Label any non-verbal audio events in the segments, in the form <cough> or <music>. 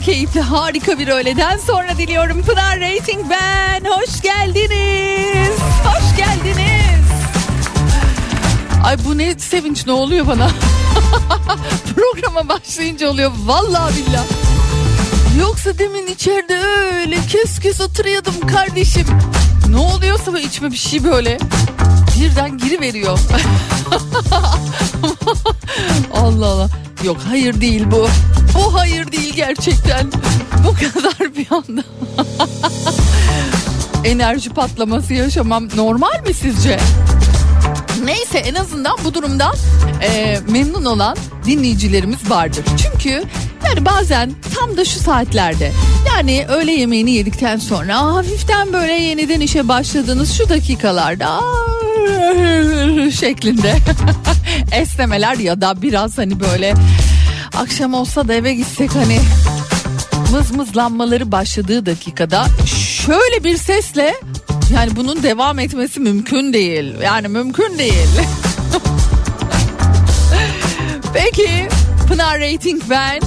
Keyifli, harika bir öğleden sonra diliyorum. Pınar Rating ben. Hoş geldiniz. Hoş geldiniz. Ay bu ne sevinç ne oluyor bana? <laughs> Programa başlayınca oluyor. Vallahi billah. Yoksa demin içeride öyle kes kes oturuyordum kardeşim. Ne oluyorsa içime bir şey böyle birden giri veriyor. <laughs> Allah Allah. Yok hayır değil bu. Bu hayır değil gerçekten. Bu kadar bir anda. <laughs> Enerji patlaması yaşamam normal mi sizce? Neyse en azından bu durumdan e, memnun olan dinleyicilerimiz vardır. Çünkü yani bazen tam da şu saatlerde yani öğle yemeğini yedikten sonra hafiften böyle yeniden işe başladığınız şu dakikalarda <laughs> şeklinde <laughs> esnemeler ya da biraz hani böyle akşam olsa da eve gitsek hani mızmızlanmaları başladığı dakikada şöyle bir sesle yani bunun devam etmesi mümkün değil. Yani mümkün değil. <laughs> Peki Pınar Rating ben.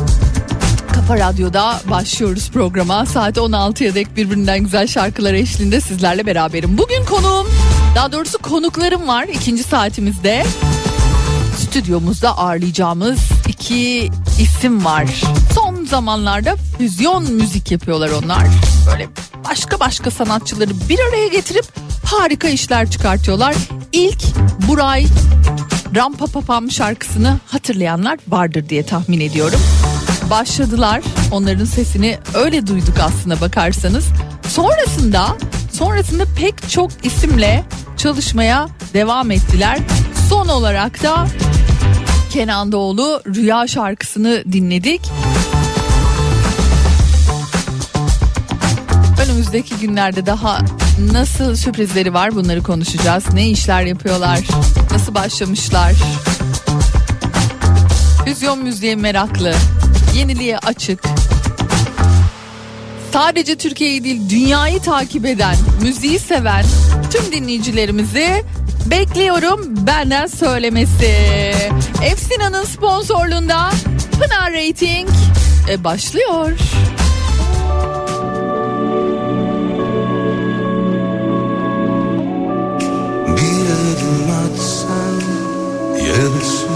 Kafa Radyo'da başlıyoruz programa. Saat 16'ya dek birbirinden güzel şarkılar eşliğinde sizlerle beraberim. Bugün konuğum, daha doğrusu konuklarım var ikinci saatimizde. stüdyomuzda ağırlayacağımız iki isim var. Son zamanlarda füzyon müzik yapıyorlar onlar. Böyle başka başka sanatçıları bir araya getirip harika işler çıkartıyorlar. İlk Buray Rampapapam şarkısını hatırlayanlar vardır diye tahmin ediyorum. Başladılar onların sesini öyle duyduk aslında bakarsanız. Sonrasında sonrasında pek çok isimle çalışmaya devam ettiler. Son olarak da Kenan Doğulu Rüya şarkısını dinledik. Önümüzdeki günlerde daha nasıl sürprizleri var bunları konuşacağız. Ne işler yapıyorlar? Nasıl başlamışlar? Füzyon müziğe meraklı, yeniliğe açık. Sadece Türkiye'yi değil dünyayı takip eden, müziği seven tüm dinleyicilerimizi bekliyorum benden söylemesi. Efsina'nın sponsorluğunda Pınar Rating e, başlıyor. Bir adım atsan ya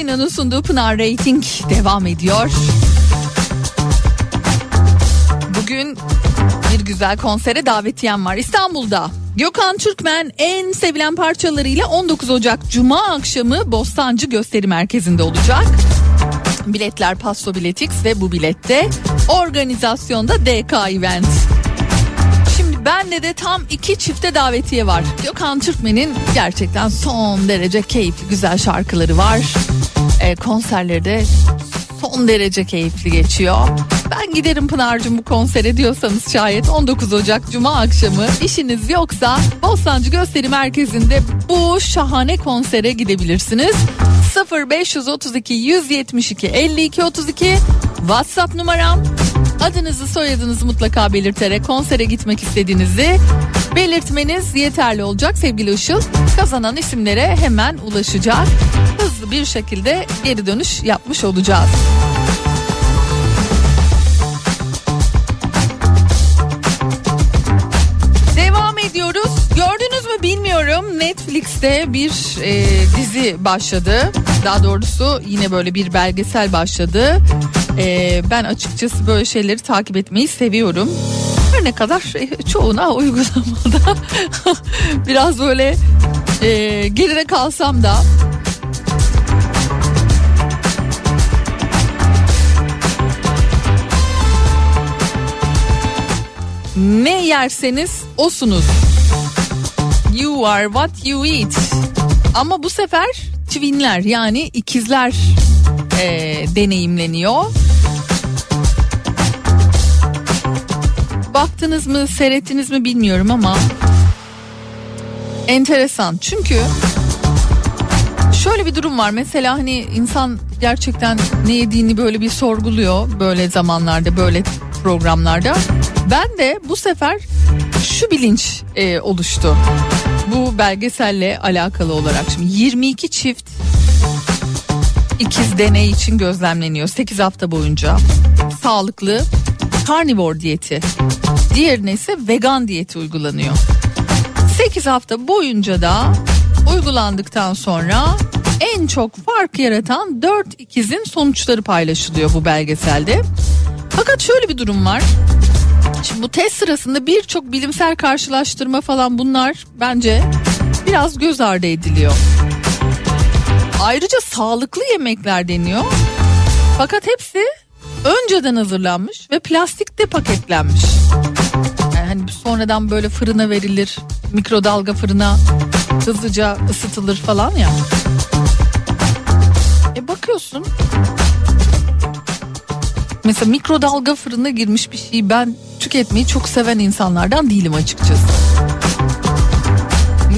Efsina'nın sunduğu Pınar Rating devam ediyor. Bugün bir güzel konsere davetiyem var İstanbul'da. Gökhan Türkmen en sevilen parçalarıyla 19 Ocak Cuma akşamı Bostancı Gösteri Merkezi'nde olacak. Biletler Pasto Biletix ve bu bilette organizasyonda DK Event. Şimdi Bende de tam iki çifte davetiye var. Gökhan Türkmen'in gerçekten son derece keyifli güzel şarkıları var. E, konserleri de son derece keyifli geçiyor. Ben giderim Pınar'cığım bu konsere diyorsanız şayet 19 Ocak Cuma akşamı işiniz yoksa Bostancı Gösteri Merkezi'nde bu şahane konsere gidebilirsiniz. 0532 172 52 32 WhatsApp numaram adınızı soyadınızı mutlaka belirterek konsere gitmek istediğinizi belirtmeniz yeterli olacak sevgili Işıl. Kazanan isimlere hemen ulaşacak. Hızlı bir şekilde geri dönüş yapmış olacağız. Devam ediyoruz. Gördünüz mü bilmiyorum. Netflix'te bir e, dizi başladı. Daha doğrusu yine böyle bir belgesel başladı. E, ben açıkçası böyle şeyleri takip etmeyi seviyorum. Her ne kadar e, çoğuna uygulamada <laughs> biraz böyle e, geride kalsam da ne yerseniz osunuz. You are what you eat. Ama bu sefer twinler yani ikizler e, deneyimleniyor. Baktınız mı seyrettiniz mi bilmiyorum ama enteresan. Çünkü şöyle bir durum var. Mesela hani insan gerçekten ne yediğini böyle bir sorguluyor böyle zamanlarda böyle programlarda. Ben de bu sefer şu bilinç e, oluştu. Bu belgeselle alakalı olarak şimdi 22 çift ikiz deney için gözlemleniyor 8 hafta boyunca. Sağlıklı karnivor diyeti. Diğerine ise vegan diyeti uygulanıyor. 8 hafta boyunca da uygulandıktan sonra en çok fark yaratan 4 ikizin sonuçları paylaşılıyor bu belgeselde. Fakat şöyle bir durum var. Şimdi bu test sırasında birçok bilimsel karşılaştırma falan bunlar bence biraz göz ardı ediliyor. Ayrıca sağlıklı yemekler deniyor. Fakat hepsi önceden hazırlanmış ve plastikte paketlenmiş. Yani hani sonradan böyle fırına verilir, mikrodalga fırına hızlıca ısıtılır falan ya. E bakıyorsun Mesela mikrodalga fırına girmiş bir şeyi ben tüketmeyi çok seven insanlardan değilim açıkçası.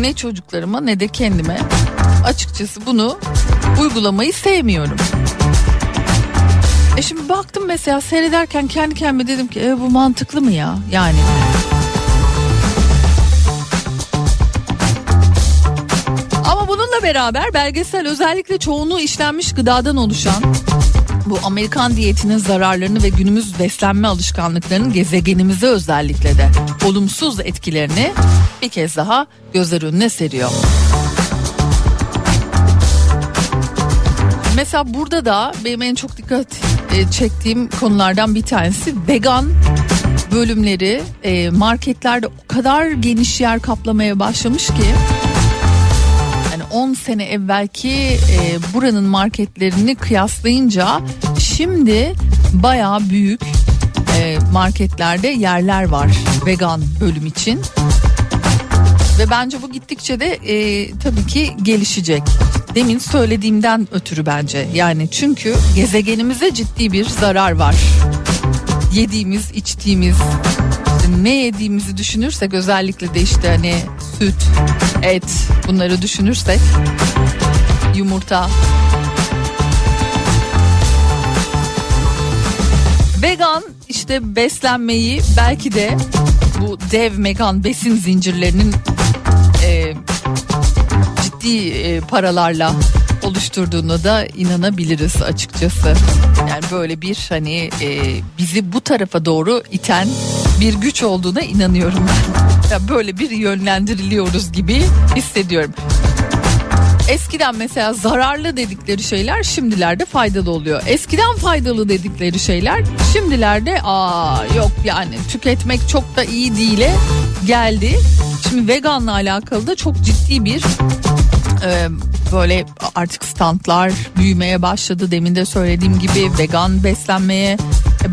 Ne çocuklarıma ne de kendime açıkçası bunu uygulamayı sevmiyorum. E şimdi baktım mesela seyrederken kendi kendime dedim ki e, bu mantıklı mı ya yani. Ama bununla beraber belgesel özellikle çoğunluğu işlenmiş gıdadan oluşan bu Amerikan diyetinin zararlarını ve günümüz beslenme alışkanlıklarının gezegenimize özellikle de olumsuz etkilerini bir kez daha gözler önüne seriyor. Mesela burada da benim en çok dikkat e, çektiğim konulardan bir tanesi vegan bölümleri e, marketlerde o kadar geniş yer kaplamaya başlamış ki yani 10 sene evvelki e, buranın marketlerini kıyaslayınca şimdi bayağı büyük e, marketlerde yerler var vegan bölüm için. Ve bence bu gittikçe de tabii ki gelişecek. Demin söylediğimden ötürü bence. Yani çünkü gezegenimize ciddi bir zarar var. Yediğimiz, içtiğimiz, ne yediğimizi düşünürsek özellikle de işte hani süt, et bunları düşünürsek yumurta vegan işte beslenmeyi belki de bu dev vegan besin zincirlerinin ciddi e, paralarla oluşturduğuna da inanabiliriz açıkçası. Yani böyle bir hani e, bizi bu tarafa doğru iten bir güç olduğuna inanıyorum ben. Ya böyle bir yönlendiriliyoruz gibi hissediyorum. Eskiden mesela zararlı dedikleri şeyler şimdilerde faydalı oluyor. Eskiden faydalı dedikleri şeyler şimdilerde aa yok yani tüketmek çok da iyi değil'e geldi. Şimdi veganla alakalı da çok ciddi bir e, böyle artık standlar büyümeye başladı. Demin de söylediğim gibi vegan beslenmeye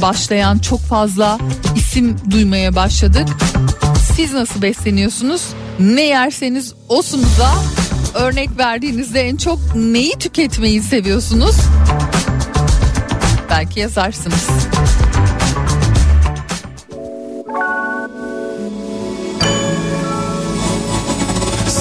başlayan çok fazla isim duymaya başladık. Siz nasıl besleniyorsunuz? Ne yerseniz osunuza örnek verdiğinizde en çok neyi tüketmeyi seviyorsunuz? Belki yazarsınız.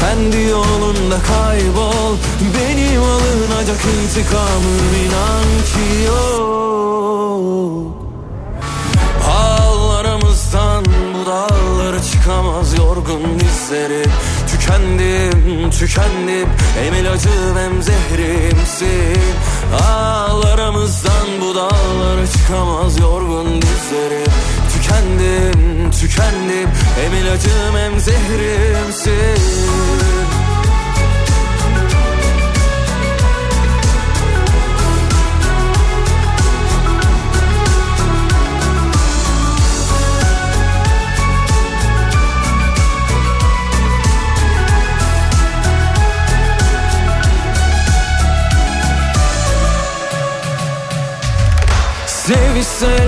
Kendi yolunda kaybol Benim alınacak intikamım inan ki yok. Ağlarımızdan bu dağlara çıkamaz yorgun dizleri. Tükendim, tükendim Hem ilacım hem zehrimsin Ağlarımızdan bu dağlara çıkamaz yorgun dizleri Tükendim, tükendim. Hem ilacım hem zehrimsin Sevişse ellerimiz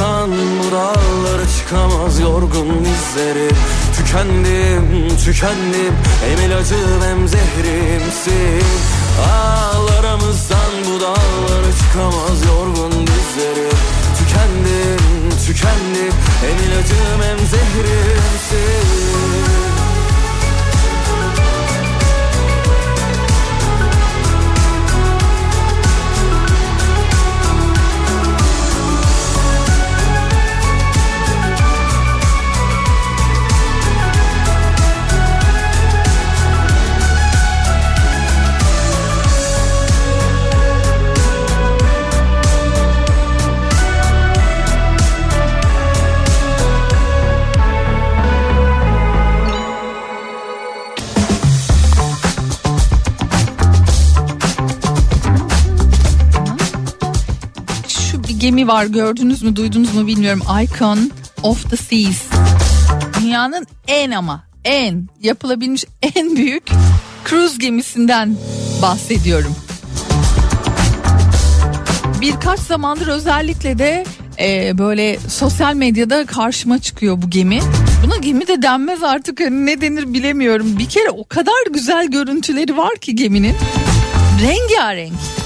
Ağlarımızdan bu dağlara çıkamaz yorgun izleri. Tükendim, tükendim Hem ilacım hem zehrimsin. Ağlarımızdan bu dağlara çıkamaz yorgun dizleri Tükendim, tükendim Hem ilacım hem zehrimsin gemi var gördünüz mü duydunuz mu bilmiyorum. Icon of the Seas. Dünyanın en ama en yapılabilmiş en büyük cruise gemisinden bahsediyorum. Birkaç zamandır özellikle de e, böyle sosyal medyada karşıma çıkıyor bu gemi. Buna gemi de denmez artık hani ne denir bilemiyorum. Bir kere o kadar güzel görüntüleri var ki geminin. Rengarenk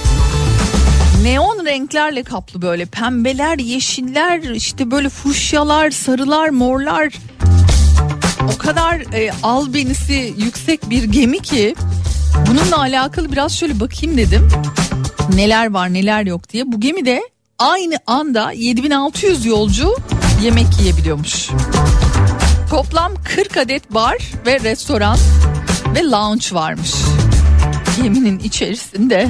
neon renklerle kaplı böyle pembeler, yeşiller, işte böyle fuşyalar, sarılar, morlar. O kadar e, albenisi yüksek bir gemi ki bununla alakalı biraz şöyle bakayım dedim. Neler var neler yok diye. Bu gemide aynı anda 7600 yolcu yemek yiyebiliyormuş. Toplam 40 adet bar ve restoran ve lounge varmış. Geminin içerisinde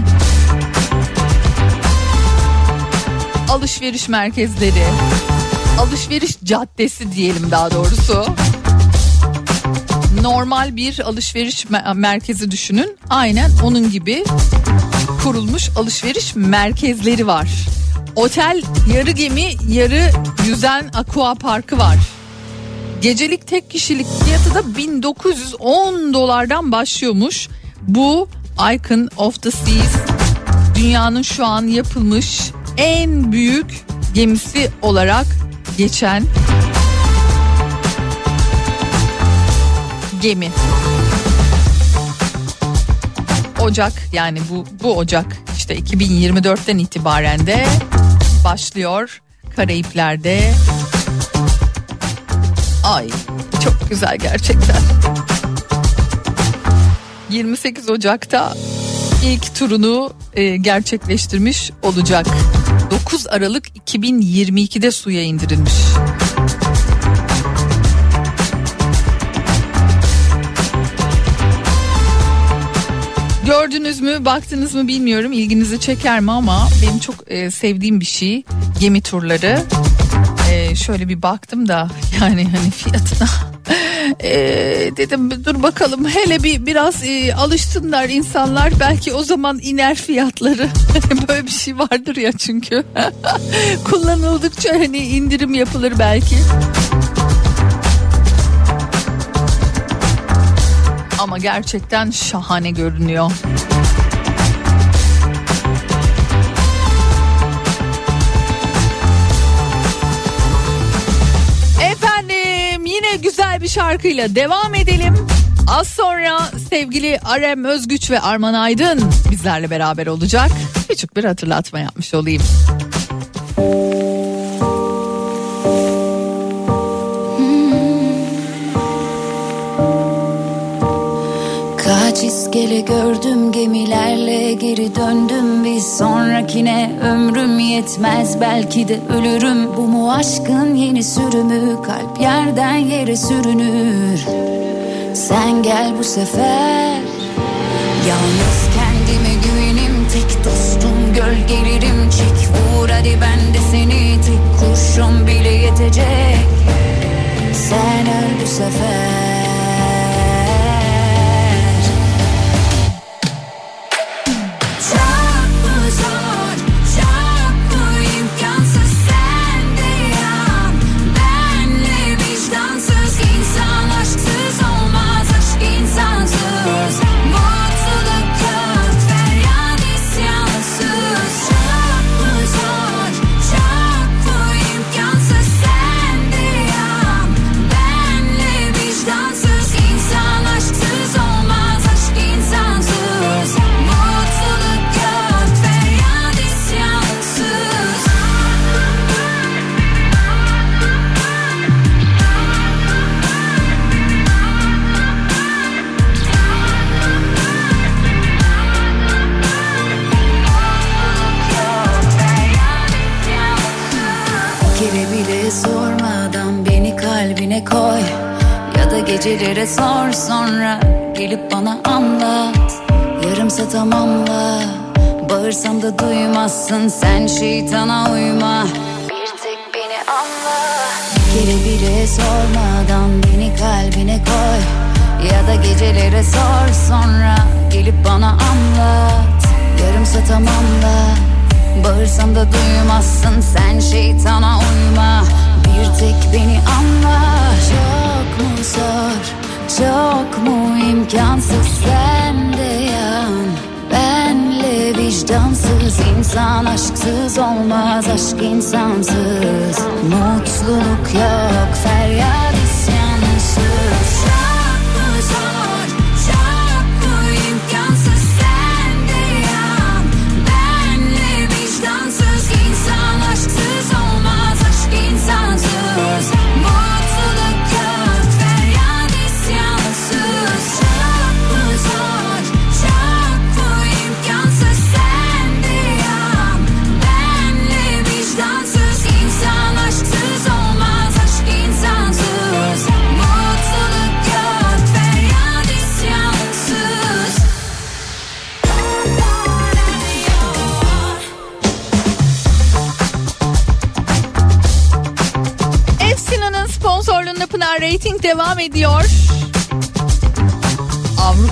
alışveriş merkezleri, alışveriş caddesi diyelim daha doğrusu. Normal bir alışveriş me- merkezi düşünün. Aynen onun gibi kurulmuş alışveriş merkezleri var. Otel yarı gemi yarı yüzen aqua parkı var. Gecelik tek kişilik fiyatı da 1910 dolardan başlıyormuş. Bu Icon of the Seas dünyanın şu an yapılmış en büyük gemisi olarak geçen gemi. Ocak yani bu bu Ocak işte 2024'ten itibaren de başlıyor Karayipler'de. Ay çok güzel gerçekten. 28 Ocak'ta ilk turunu e, gerçekleştirmiş olacak. 9 Aralık 2022'de suya indirilmiş. Gördünüz mü, baktınız mı bilmiyorum. ilginizi çeker mi ama benim çok e, sevdiğim bir şey gemi turları. E, şöyle bir baktım da <laughs> yani hani fiyatına e, dedim dur bakalım hele bir biraz e, alışsınlar insanlar belki o zaman iner fiyatları <laughs> böyle bir şey vardır ya çünkü <laughs> kullanıldıkça hani indirim yapılır belki. Ama gerçekten şahane görünüyor. Bir şarkıyla devam edelim. Az sonra sevgili Arem Özgüç ve Arman Aydın bizlerle beraber olacak. Küçük bir hatırlatma yapmış olayım. İskele gördüm gemilerle geri döndüm. Bir sonrakine ömrüm yetmez belki de ölürüm. Bu mu aşkın yeni sürümü? Kalp yerden yere sürünür. Sen gel bu sefer. Yalnız kendime güvenim tek dostum gölgelerim çek vur hadi ben de seni. Tek kurşun bile yetecek. Sen öl bu sefer Gecelere sor sonra gelip bana anlat Yarımsa tamamla Bağırsam da duymazsın. Sen şeytana uyma. Bir tek beni anla. Kere bile sormadan beni kalbine koy. Ya da gecelere sor sonra gelip bana anlat. Yarımsa tamamla Bağırsam da duymazsın. Sen şeytana uyma. Bir tek beni anla. Çok mu zor çok mu imkansız sen de yan. Benle vicdansız insan aşksız olmaz aşk insansız. Mutluluk yok feryat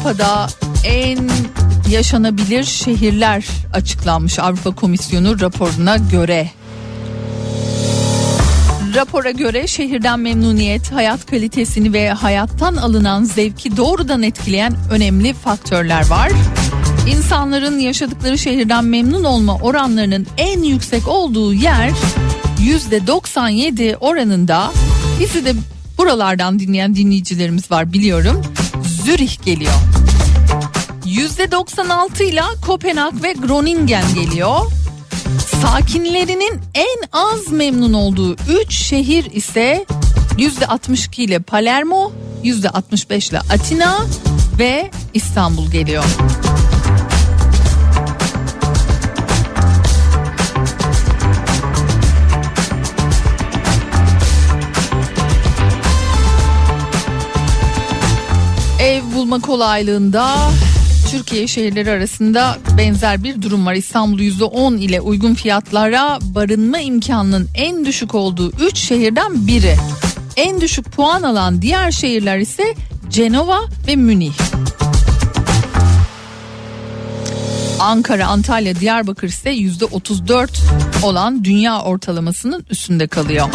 Avrupa'da en yaşanabilir şehirler açıklanmış Avrupa Komisyonu raporuna göre. Rapora göre şehirden memnuniyet, hayat kalitesini ve hayattan alınan zevki doğrudan etkileyen önemli faktörler var. İnsanların yaşadıkları şehirden memnun olma oranlarının en yüksek olduğu yer %97 oranında bizi de buralardan dinleyen dinleyicilerimiz var biliyorum. Zürih geliyor. %96 ile Kopenhag ve Groningen geliyor. Sakinlerinin en az memnun olduğu 3 şehir ise %62 ile Palermo, %65 ile Atina, ve İstanbul geliyor. Ev bulma kolaylığında Türkiye şehirleri arasında benzer bir durum var. İstanbul %10 ile uygun fiyatlara barınma imkanının en düşük olduğu 3 şehirden biri. En düşük puan alan diğer şehirler ise Cenova ve Münih. Ankara, Antalya, Diyarbakır ise %34 olan dünya ortalamasının üstünde kalıyor.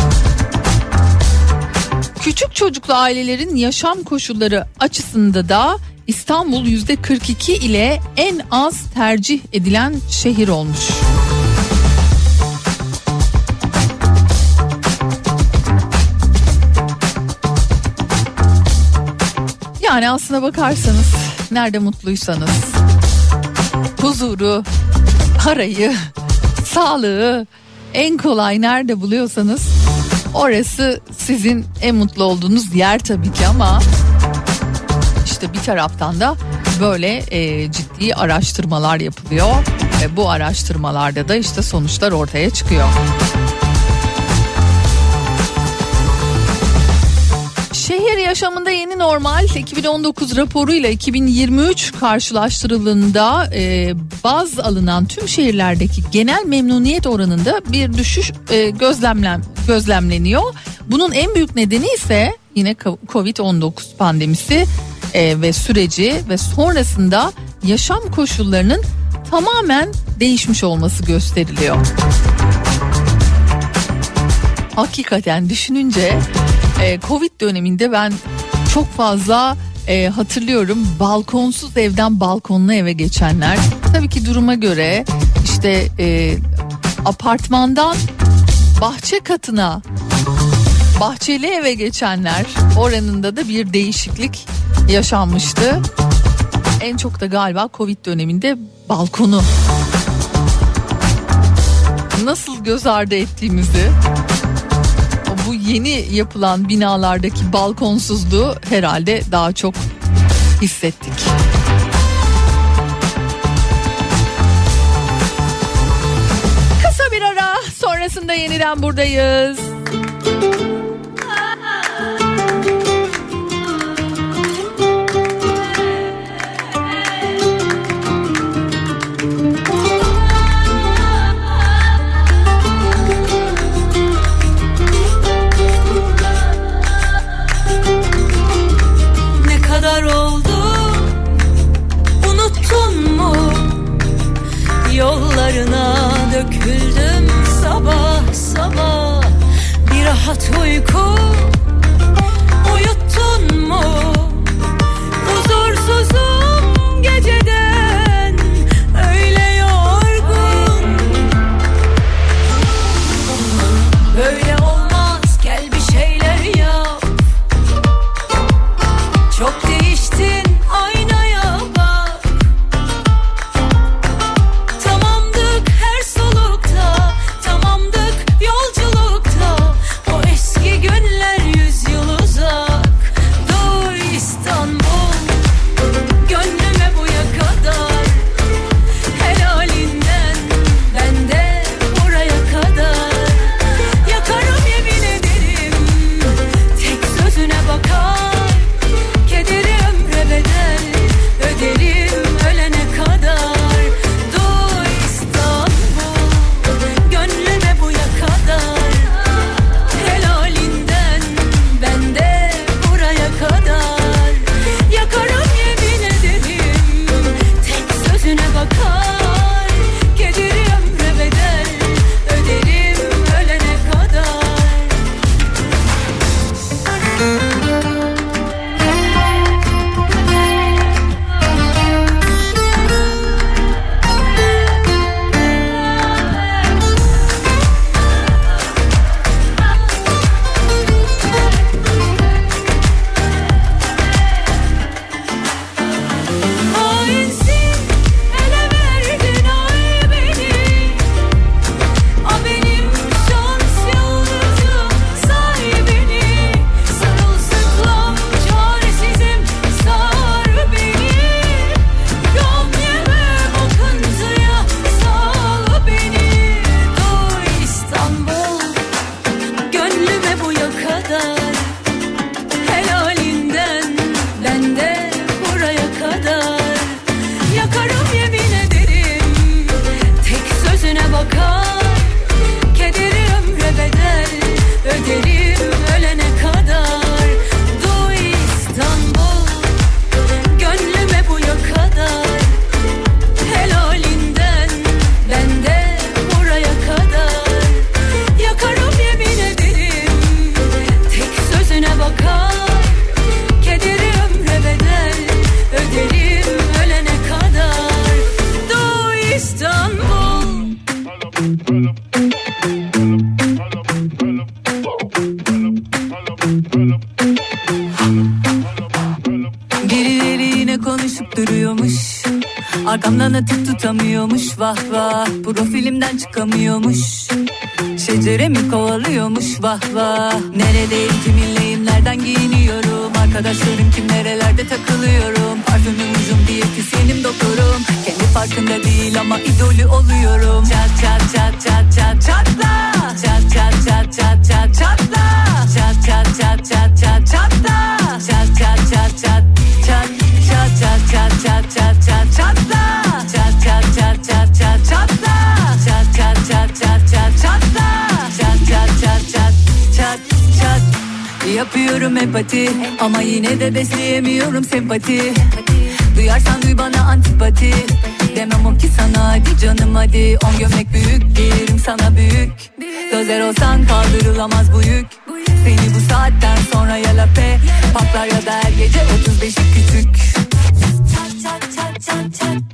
Küçük çocuklu ailelerin yaşam koşulları açısında da İstanbul %42 ile en az tercih edilen şehir olmuş. Yani aslına bakarsanız nerede mutluysanız huzuru, parayı, sağlığı en kolay nerede buluyorsanız orası sizin en mutlu olduğunuz yer tabii ki ama işte bir taraftan da böyle e, ciddi araştırmalar yapılıyor ve bu araştırmalarda da işte sonuçlar ortaya çıkıyor. Şehir yaşamında yeni normal 2019 raporuyla 2023 karşılaştırıldığında e, baz alınan tüm şehirlerdeki genel memnuniyet oranında bir düşüş e, gözlemlen gözlemleniyor. Bunun en büyük nedeni ise yine Covid-19 pandemisi e, ve süreci ve sonrasında yaşam koşullarının tamamen değişmiş olması gösteriliyor. Hakikaten düşününce e, Covid döneminde ben çok fazla e, hatırlıyorum balkonsuz evden balkonlu eve geçenler. Tabii ki duruma göre işte e, apartmandan bahçe katına bahçeli eve geçenler oranında da bir değişiklik yaşanmıştı. En çok da galiba Covid döneminde balkonu nasıl göz ardı ettiğimizi bu yeni yapılan binalardaki balkonsuzluğu herhalde daha çok hissettik. Kısa bir ara sonrasında yeniden buradayız. döküldüm sabah sabah Bir rahat uyku uyuttun mu? Yapıyorum empati ama yine de besleyemiyorum sempati. Duyarsan duy bana antipati. Demem o ki sana hadi canım hadi. On gömlek büyük giyerim sana büyük. Gözler olsan kaldırılamaz bu yük. Seni bu saatten sonra ya lape Patlar ya da her gece 35'i küçük. Çat çat çat çat Çat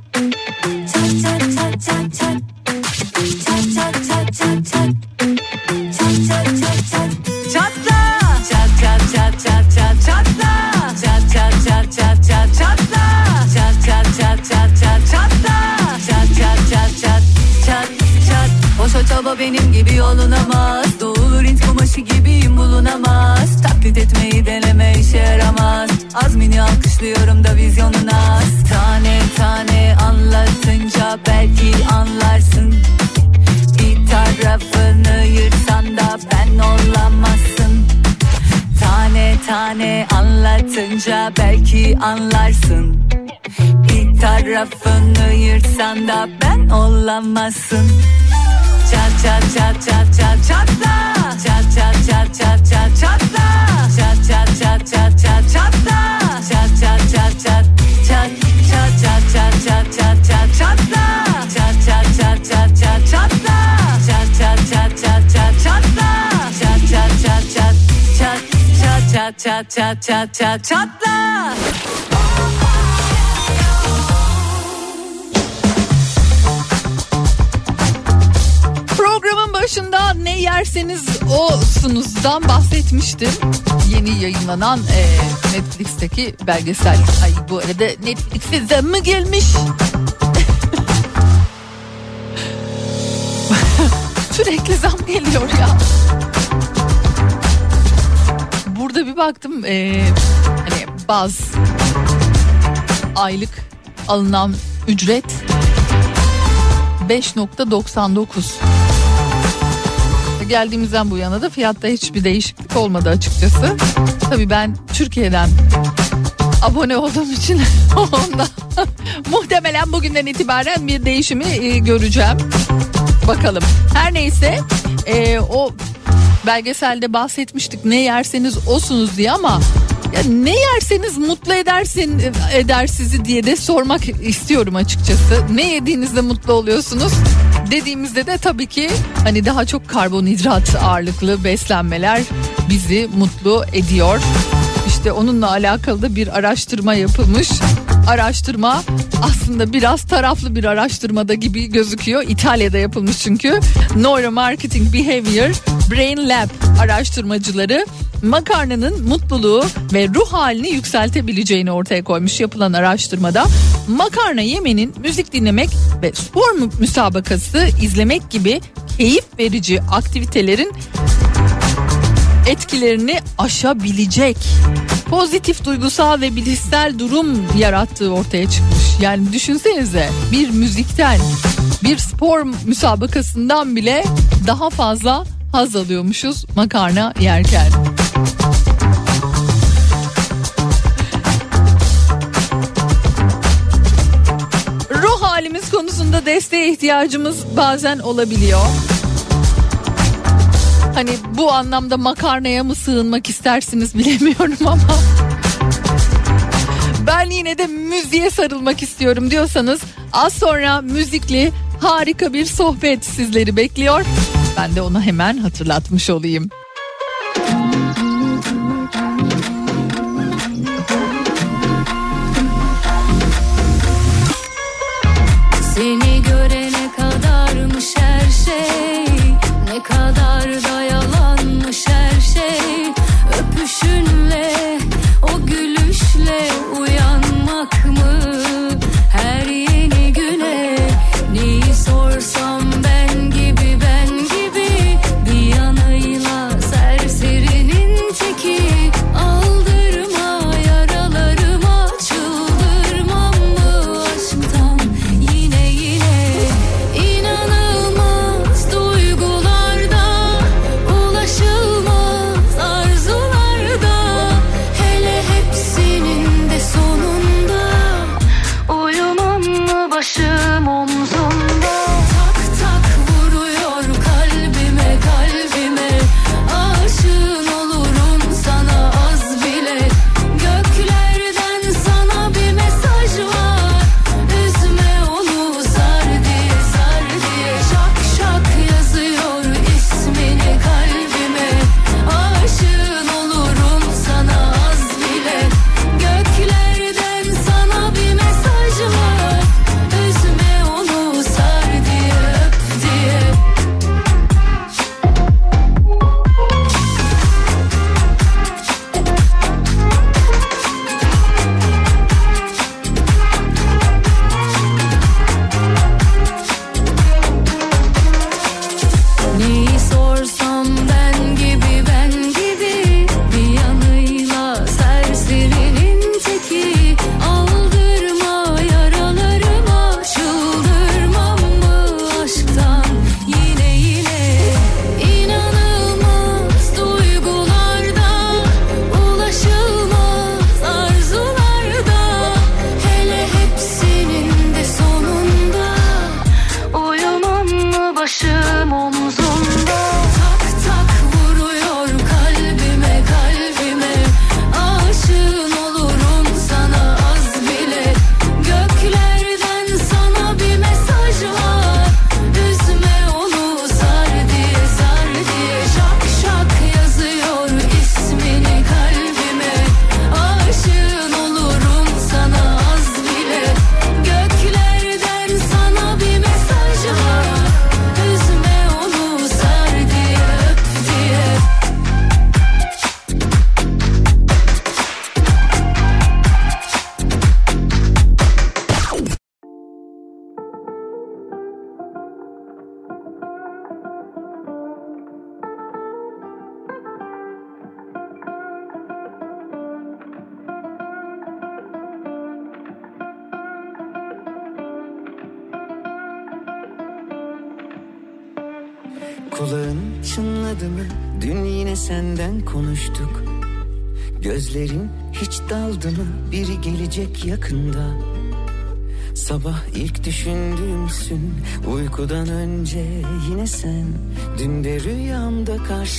Boşa çaba benim gibi yolunamaz Doğulur int kumaşı gibiyim bulunamaz. Taklit etmeyi deneme işe yaramaz. Azmini alkışlıyorum da vizyonuna. Tane tane anlatınca belki anlarsın. Bir tarafını yırtsan da ben olamazsın. Tane tane anlatınca belki anlarsın. Bir tarafını yırtsan da ben olamazsın Çat çat çat çat çat çatla Çat çat çat çat çat çatla Çat çat çat çat çat çatla Çat çat çat çat çat çat çat çat çat çat çat çatla Çat çat çat çat çat çatla Çat çat çat çat çat çatla Çat çat çat çat çat çat çat çat çat çat çat çatla başında ne yerseniz osunuzdan bahsetmiştim. Yeni yayınlanan e, Netflix'teki belgesel. Ay bu arada Netflix'e zam mı gelmiş? <laughs> Sürekli zam geliyor ya. Burada bir baktım e, hani baz aylık alınan ücret 5.99 geldiğimizden bu yana da fiyatta hiçbir değişiklik olmadı açıkçası. Tabii ben Türkiye'den abone olduğum için <laughs> onda <laughs> muhtemelen bugünden itibaren bir değişimi e, göreceğim. Bakalım. Her neyse e, o belgeselde bahsetmiştik ne yerseniz osunuz diye ama ya ne yerseniz mutlu edersin eder sizi diye de sormak istiyorum açıkçası. Ne yediğinizde mutlu oluyorsunuz? Dediğimizde de tabii ki hani daha çok karbonhidrat ağırlıklı beslenmeler bizi mutlu ediyor. İşte onunla alakalı da bir araştırma yapılmış. Araştırma aslında biraz taraflı bir araştırmada gibi gözüküyor. İtalya'da yapılmış çünkü. Neuromarketing Behavior Brain Lab araştırmacıları makarnanın mutluluğu ve ruh halini yükseltebileceğini ortaya koymuş yapılan araştırmada. Makarna yemenin müzik dinlemek ve spor mü- müsabakası izlemek gibi keyif verici aktivitelerin etkilerini aşabilecek pozitif duygusal ve bilişsel durum yarattığı ortaya çıkmış. Yani düşünsenize bir müzikten, bir spor müsabakasından bile daha fazla haz alıyormuşuz makarna yerken. Ruh halimiz konusunda desteğe ihtiyacımız bazen olabiliyor. Hani bu anlamda makarnaya mı sığınmak istersiniz bilemiyorum ama ben yine de müziğe sarılmak istiyorum diyorsanız az sonra müzikli harika bir sohbet sizleri bekliyor. Ben de onu hemen hatırlatmış olayım.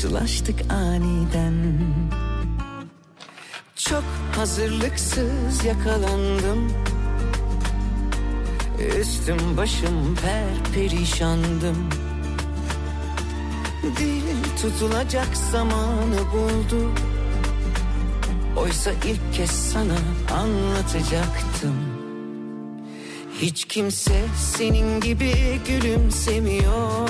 karşılaştık aniden. Çok hazırlıksız yakalandım. Üstüm başım per perişandım Dil tutulacak zamanı buldu. Oysa ilk kez sana anlatacaktım. Hiç kimse senin gibi gülümsemiyor.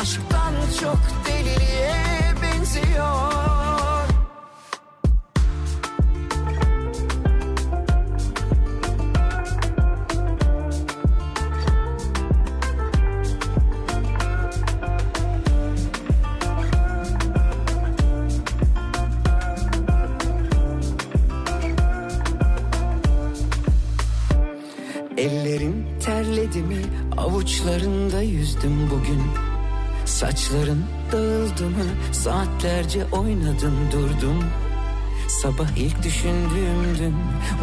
Aşktan çok deliliğe benziyor. Saçların dağıldı mı? Saatlerce oynadın durdum Sabah ilk düşündüğümdün.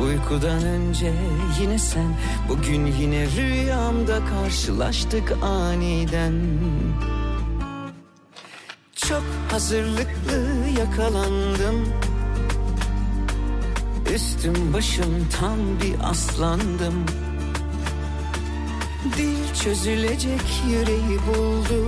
Uykudan önce yine sen. Bugün yine rüyamda karşılaştık aniden. Çok hazırlıklı yakalandım. Üstüm başım tam bir aslandım. Dil çözülecek yüreği buldu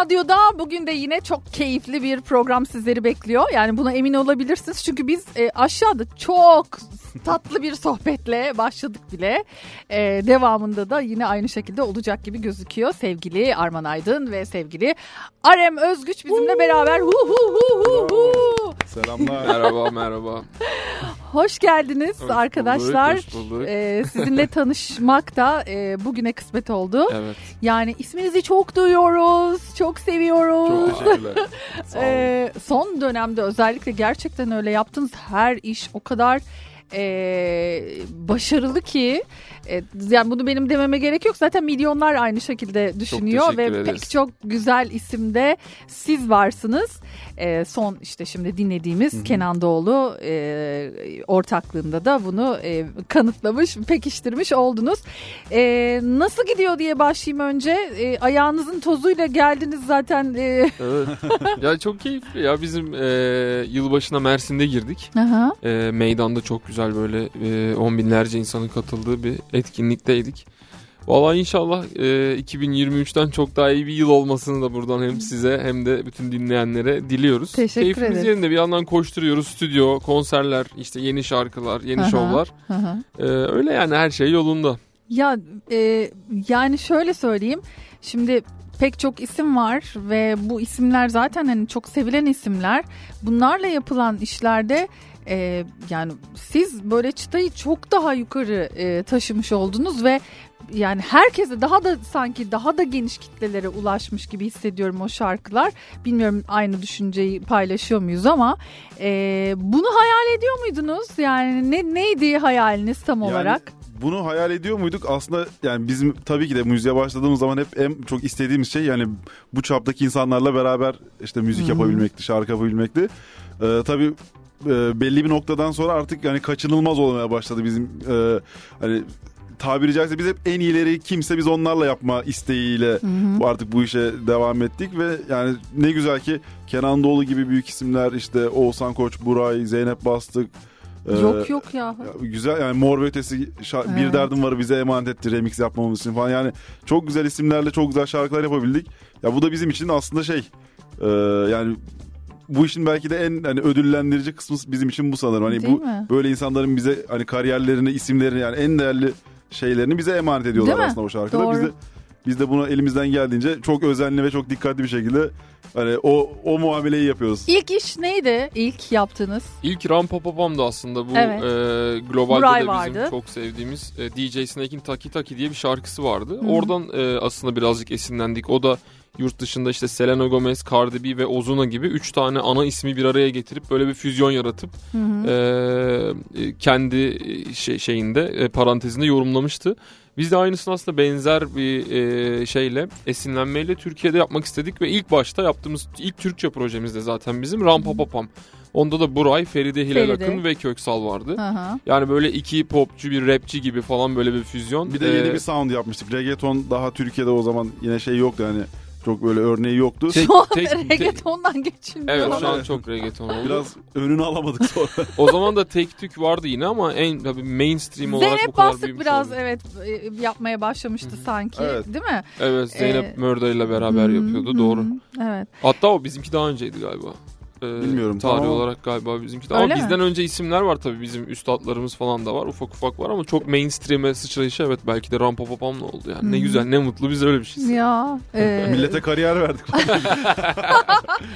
Radyo'da bugün de yine çok keyifli bir program sizleri bekliyor. Yani buna emin olabilirsiniz. Çünkü biz e, aşağıda çok tatlı bir sohbetle başladık bile. E, devamında da yine aynı şekilde olacak gibi gözüküyor. Sevgili Arman Aydın ve sevgili Arem Özgüç bizimle beraber. Hu hu hu hu hu. Selamlar. Merhaba merhaba. Hoş geldiniz Hoş arkadaşlar. bulduk, hoş bulduk. E, sizinle tanışmak da e, bugüne kısmet oldu. Evet. Yani isminizi çok duyuyoruz, çok seviyoruz. Çok teşekkürler. <laughs> Ee, son dönemde özellikle gerçekten öyle yaptığınız her iş o kadar ee, başarılı ki e, yani bunu benim dememe gerek yok zaten milyonlar aynı şekilde düşünüyor ve ederiz. pek çok güzel isimde siz varsınız. Ee, son işte şimdi dinlediğimiz Kenan Doğulu e, ortaklığında da bunu e, kanıtlamış, pekiştirmiş oldunuz. E, nasıl gidiyor diye başlayayım önce. E, ayağınızın tozuyla geldiniz zaten. E, Evet. <laughs> ya çok keyifli ya bizim e, yılbaşına Mersin'de girdik. aha. E, meydanda çok güzel böyle e, on binlerce insanın katıldığı bir etkinlikteydik. Valla inşallah e, 2023'ten çok daha iyi bir yıl olmasını da buradan hem size hem de bütün dinleyenlere diliyoruz. Teşekkür Keyfimiz ederiz. yerinde bir yandan koşturuyoruz. Stüdyo, konserler, işte yeni şarkılar, yeni Aha. şovlar. Aha. E, öyle yani her şey yolunda. Ya e, yani şöyle söyleyeyim. Şimdi pek çok isim var ve bu isimler zaten hani çok sevilen isimler. Bunlarla yapılan işlerde e, yani siz böyle çıtayı çok daha yukarı e, taşımış oldunuz ve yani herkese daha da sanki daha da geniş kitlelere ulaşmış gibi hissediyorum o şarkılar. Bilmiyorum aynı düşünceyi paylaşıyor muyuz ama e, bunu hayal ediyor muydunuz? Yani ne neydi hayaliniz tam Yani olarak? Bunu hayal ediyor muyduk? Aslında yani bizim tabii ki de müziğe başladığımız zaman hep en çok istediğimiz şey yani bu çaptaki insanlarla beraber işte müzik yapabilmekti, şarkı yapabilmekti. Ee, tabii e, belli bir noktadan sonra artık yani kaçınılmaz olmaya başladı bizim e, hani tabiri caizse biz hep en iyileri kimse biz onlarla yapma isteğiyle bu artık bu işe devam ettik ve yani ne güzel ki Kenan Doğulu gibi büyük isimler işte Oğuzhan Koç, Buray, Zeynep Bastık e, Yok yok ya. güzel yani Mor ve Ötesi şa- bir Evet. derdim var bize emanet etti remix yapmamız için falan yani çok güzel isimlerle çok güzel şarkılar yapabildik. Ya bu da bizim için aslında şey e, yani bu işin belki de en hani ödüllendirici kısmı bizim için bu sanırım. Hani Değil bu mi? böyle insanların bize hani kariyerlerini, isimlerini yani en değerli şeylerini bize emanet ediyorlar Değil mi? aslında o şarkılar. Doğru. Biz de biz de buna elimizden geldiğince çok özenli ve çok dikkatli bir şekilde hani o o muameleyi yapıyoruz. İlk iş neydi? İlk yaptığınız? İlk Rampapapam'dı aslında bu Evet. e, globalde Buray de bizim vardı. çok sevdiğimiz e, DJ Snake'in Taki Taki diye bir şarkısı vardı. Oradan e, aslında birazcık esinlendik. O da yurt dışında işte Selena Gomez, Cardi B ve Ozuna gibi 3 tane ana ismi bir araya getirip böyle bir füzyon yaratıp e, e, kendi e, şey, şeyinde e, parantezinde yorumlamıştı. Biz de aynısını aslında benzer bir e, şeyle esinlenmeyle Türkiye'de yapmak istedik ve ilk başta yaptığımız ilk Türkçe projemizde zaten bizim Rampapapam. Onda da Buray, Feride Hilal Feride. Akın ve Köksal vardı. Hı hı. Yani böyle iki popçu bir rapçi gibi falan böyle bir füzyon. Bir de yeni Ee, bir sound yapmıştık. Reggaeton daha Türkiye'de o zaman yine şey yoktu yani Çok böyle örneği yoktu. Tek- Şu anda tek- <laughs> reggaetondan geçilmiyor. Evet şu an çok reggaeton oldu. Biraz önünü alamadık sonra. <laughs> O zaman da tek tük vardı yine ama en tabii mainstream olarak bu Zeynep kadar Bastık büyümüş biraz oldu. evet e, yapmaya başlamıştı sanki Evet. değil mi? Evet Zeynep Ee, Murder ile beraber Hmm, yapıyordu doğru. hmm, Evet. Hatta o bizimki daha önceydi galiba. Ee, Bilmiyorum, Tarih tamam. olarak galiba bizimki de. Öyle Ama mi? bizden önce isimler var tabii bizim üstadlarımız falan da var. Ufak ufak var ama çok mainstream'e sıçrayışı evet belki de Rampapapam'la oldu yani. Ne Hmm. güzel ne mutlu biz öyle bir şeyiz. Ya. <laughs> e, Millete kariyer verdik. <laughs>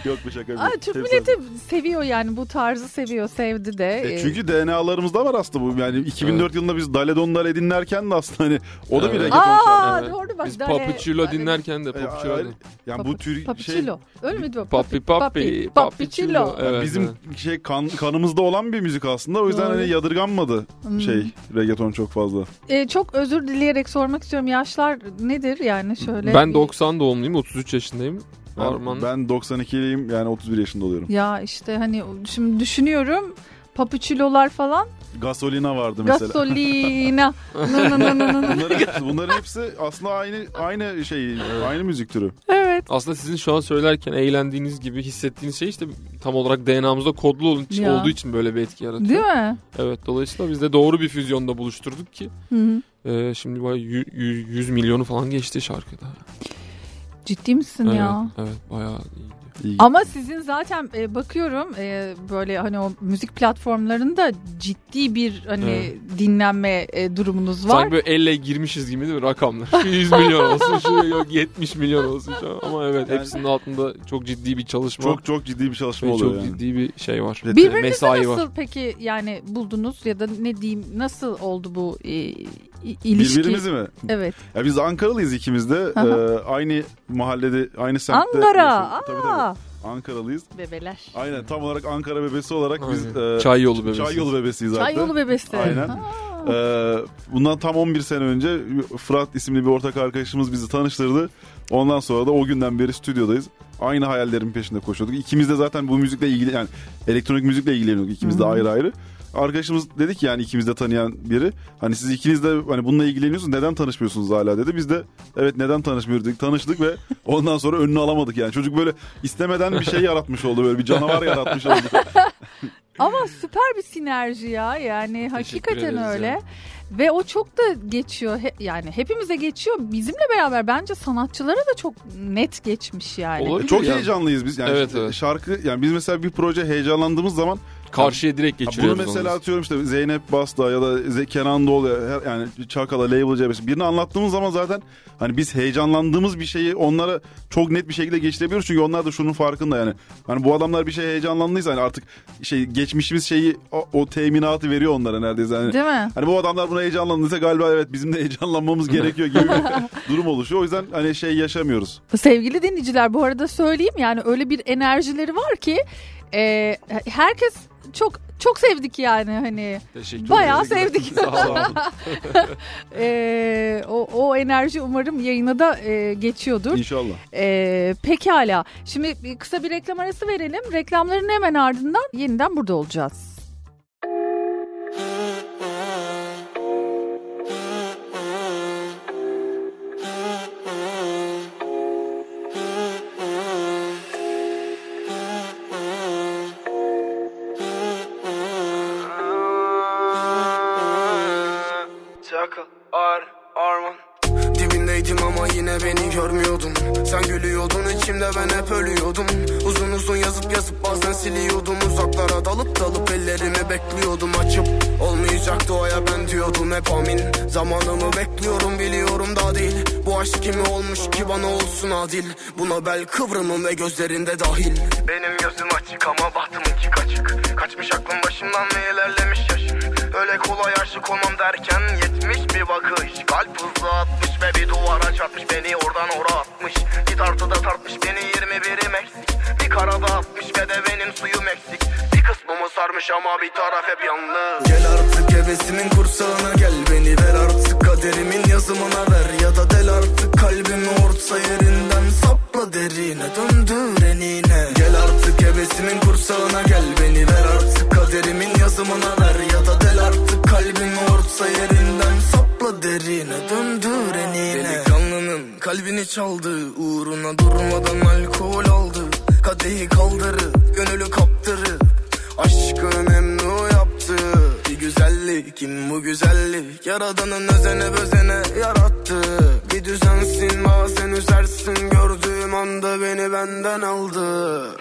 Yok bu şaka. Aa, bir- Türk milleti seviyor yani bu tarzı seviyor, sevdi de. E E, çünkü DNA'larımızda var aslında bu. Yani 2004 yılında biz Dale Don Dale dinlerken de aslında hani o da bir Evet. reggaeton şarkı. Aa Evet. doğru bak. Biz Dale- Papuchillo Dale- dinlerken de E, Papuchillo. hayır. Yani bu tür şey Papuchillo. Öyle miydi o? Papi papi Papuchillo. Evet, bizim evet. şey kan, kanımızda olan bir müzik aslında. O yüzden Doğru. hani yadırganmadı Hmm. şey reggaeton çok fazla. E, çok özür dileyerek sormak istiyorum. Yaşlar nedir yani şöyle? Ben bir- 90 doğumluyum 33 yaşındayım. Ben, Arman. ben 92'liyim yani 31 yaşında oluyorum. Ya işte hani şimdi düşünüyorum. Papuçilolar falan. Gasolina vardı mesela. Gasolina. <laughs> Nı. Bunların, bunların hepsi aslında aynı aynı şey, aynı müzik türü. evet. Aslında sizin şu an söylerken eğlendiğiniz gibi hissettiğiniz şey işte tam olarak DNA'mızda kodlu olduğu için, olduğu için böyle bir etki yaratıyor. Değil mi? Evet dolayısıyla biz de doğru bir füzyonda buluşturduk ki Hı hı. e, şimdi bayağı 100 milyonu falan geçti şarkıda. Ciddi misin Evet, ya? evet bayağı iyi. İyi. Ama sizin zaten e, bakıyorum e, böyle hani o müzik platformlarında ciddi bir hani Evet. dinlenme e, durumunuz var. Sanki böyle elle girmişiz gibi değil mi rakamlar? Şu 100 milyon olsun, şu yok 70 milyon olsun. Şu. Ama evet Yani- hepsinin altında çok ciddi bir çalışma Çok çok ciddi bir çalışma oluyor çok yani. ciddi bir şey var. Birbirinizi Mesai nasıl var. peki yani buldunuz ya da ne diyeyim nasıl oldu bu e, ilişki? Birbirimizi mi? Evet. Ya biz Ankaralıyız ikimiz de. Ee, aynı mahallede, aynı semtte. Ankara. Tabii tabii. Ankaralıyız. bebeler. Aynen tam olarak Ankara bebesi olarak biz Aynen. e, Çay yolu bebesi. Çay yolu bebesiyiz zaten. Çay yolu bebesi. Aynen. Ha. Ee, bundan tam 11 sene önce Fırat isimli bir ortak arkadaşımız bizi tanıştırdı. Ondan sonra da o günden beri stüdyodayız. Aynı hayallerin peşinde koşuyorduk. İkimiz de zaten bu müzikle ilgili yani elektronik müzikle ilgileniyorduk ikimiz de Hı hı. ayrı ayrı. Arkadaşımız dedi ki yani ikimiz de tanıyan biri. Hani siz ikiniz de hani bununla ilgileniyorsunuz neden tanışmıyorsunuz hala dedi. Biz de evet neden tanışmıyoruz dedik. Tanıştık ve <laughs> ondan sonra önünü alamadık yani. Çocuk böyle istemeden bir şey yaratmış oldu böyle bir canavar yaratmış oldu. <laughs> Ama süper bir sinerji ya yani hakikaten öyle. ya. Ve o çok da geçiyor He- yani hepimize geçiyor bizimle beraber bence sanatçılara da çok net geçmiş yani. Olabilir Çok ya. heyecanlıyız biz. Yani Evet, evet. şarkı yani biz mesela bir proje heyecanlandığımız zaman Karşıya direkt geçiriyoruz. Bunu mesela onu. atıyorum işte Zeynep Basta ya da Kenan Doğulu her- yani Çakala, Label Cebesi birini anlattığımız zaman zaten hani biz heyecanlandığımız bir şeyi onlara çok net bir şekilde geçirebiliyoruz. Çünkü onlar da şunun farkında yani. Hani bu adamlar bir şey heyecanlandıysa hani artık şey geçmişimiz şeyi o, o teminatı veriyor onlara neredeyse. Yani, Değil mi? hani bu adamlar buna heyecanlandıysa galiba evet bizim de heyecanlanmamız gerekiyor gibi bir <laughs> durum oluşuyor. O yüzden hani şey yaşamıyoruz. Sevgili dinleyiciler bu arada söyleyeyim yani öyle bir enerjileri var ki e, herkes çok çok sevdik yani hani Teşekkür bayağı sevdik. <laughs> Sağ olun. <laughs> E, o, o enerji umarım yayına da e, geçiyordur. İnşallah. E, pekala şimdi kısa bir reklam arası verelim reklamların hemen ardından yeniden burada olacağız. Kimi olmuş ki bana olsun adil. Buna bel kıvrımım ve gözlerinde dahil. Benim gözüm açık ama bahtımınki kaçık. Kaçmış aklım başımdan ve ilerlemiş yaşım. Öyle kolay aşık olmam derken yetmiş bir bakış. Kalp hızlı atmış ve bir duvara çarpmış. Beni oradan oraya atmış. Bir tartıda tartmış beni 21'im eksik Bir karada atmış ve de benim suyum eksik. Bir kısmımı sarmış ama bir taraf hep yalnız. Gel artık hevesimin kursağına gel. Beni ver artık kaderimin yazımına ver Ya da del artık kalbimi orta yerinden Sapla derine döndür enine. Gel artık hevesimin kursağına gel Beni ver artık. Kaderimin yazımına ver Ya da del artık kalbimi orta yerinden Sapla derine döndür enine. Delikanlının kalbini çaldı Uğruna durmadan alkol aldı. Kadehi kaldırı gönülü kaptırı Aşkı Bir kim bu güzellik? Yaradanın özene bezene yarattı. Bir düzensin bazen üzersin. Gördüğüm anda beni benden aldı. <laughs>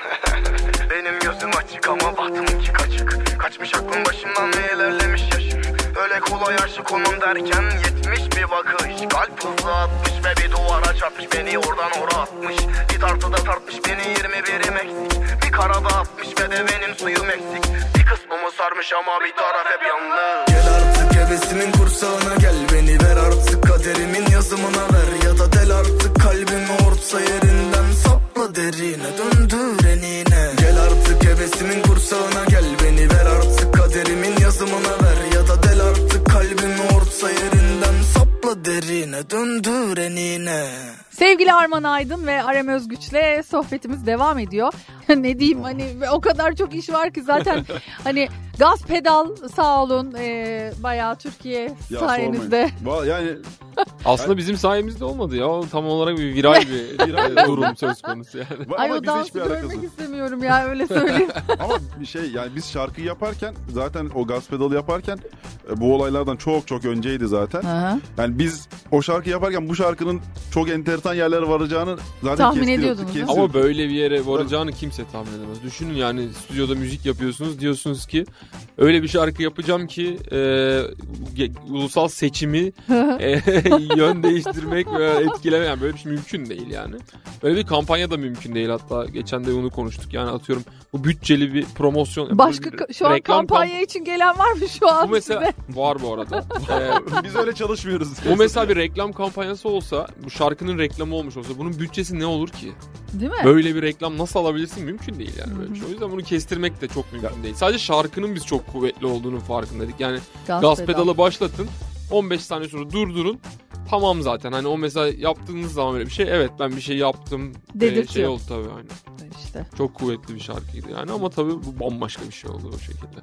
Benim gözüm açık ama bahtım ki kaçık. Kaçmış aklım başımdan ve ilerlemiş yaşım. Öyle kolay aşık olmam derken yetmiş bir bakış. Kalp hızlı atmış ve bir duvara çarpmış. Beni oradan oraya atmış. Bir tartıda tartmış beni yirmi birim eksik. Bir karada atmış ve de benim suyum eksik. Bir kısmımı sarmış ama bir taraf hep artık hevesimin kursağına gel Beni ver artık kaderimin yazımına ver. Ya da del artık kalbimi orta yerinden Sapla derine döndür enine. Gel artık hevesimin kursağına gel Beni ver artık kaderimin yazımına ver. Ya da del artık kalbimi orta yerinden Sapla derine döndür enine. Sevgili Arman Aydın ve Arem Özgüç'le sohbetimiz devam ediyor. <laughs> ne diyeyim hani o kadar çok iş var ki zaten <laughs> hani gaz pedal sağ olun e, bayağı Türkiye Ya sayenizde. sormayın. Yani Aslında bizim sayemizde olmadı ya. O Tam olarak bir viral bir <laughs> e, durum söz konusu yani. Ay ama o dansı görmek istemiyorum ya öyle <laughs> söyleyeyim. Ama bir şey yani biz şarkıyı yaparken zaten o gaz pedalı yaparken e, bu olaylardan çok çok önceydi zaten. Aha. Yani biz o şarkı yaparken bu şarkının çok enteresan yerlere varacağını zaten Tahmin ediyordunuz. Ama böyle bir yere varacağını kimse tahmin edemez. Düşünün yani stüdyoda müzik yapıyorsunuz diyorsunuz ki öyle bir şarkı yapacağım ki e, ulusal seçimi e, <laughs> yön değiştirmek ve etkilemek yani böyle bir şey mümkün değil yani. Böyle bir kampanya da mümkün değil hatta geçen de onu konuştuk yani atıyorum bu bütçeli bir promosyon. Başka bir şu an kampanya için gelen var mı şu an Bu mesela size? var bu arada. <laughs> E, Biz öyle çalışmıyoruz. bu mesela bir reklam kampanyası olsa, bu şarkının reklamı olmuş olsa bunun bütçesi ne olur ki? Değil mi? Böyle bir reklam nasıl alabilirsin? Mümkün değil yani böyle bir şey. O yüzden bunu kestirmek de çok mümkün değil. Sadece şarkının biz çok kuvvetli olduğunun farkındaydık. Yani gaz, pedalı başlatın, 15 saniye sonra durdurun. Tamam zaten hani o mesela yaptığınız zaman böyle bir şey evet ben bir şey yaptım e, şey Dedirtiyor. oldu tabii aynen. İşte. Çok kuvvetli bir şarkıydı yani ama tabii bu bambaşka bir şey oldu o şekilde.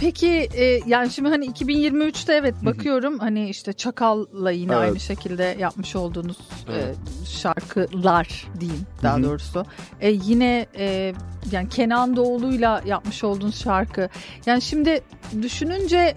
Peki e, yani şimdi hani 2023'te evet bakıyorum hani işte Çakal'la yine Evet. aynı şekilde yapmış olduğunuz Evet. e, şarkılar diyeyim daha Hı hı. doğrusu. E, yine e, yani Kenan Doğulu'yla yapmış olduğunuz şarkı. Yani şimdi düşününce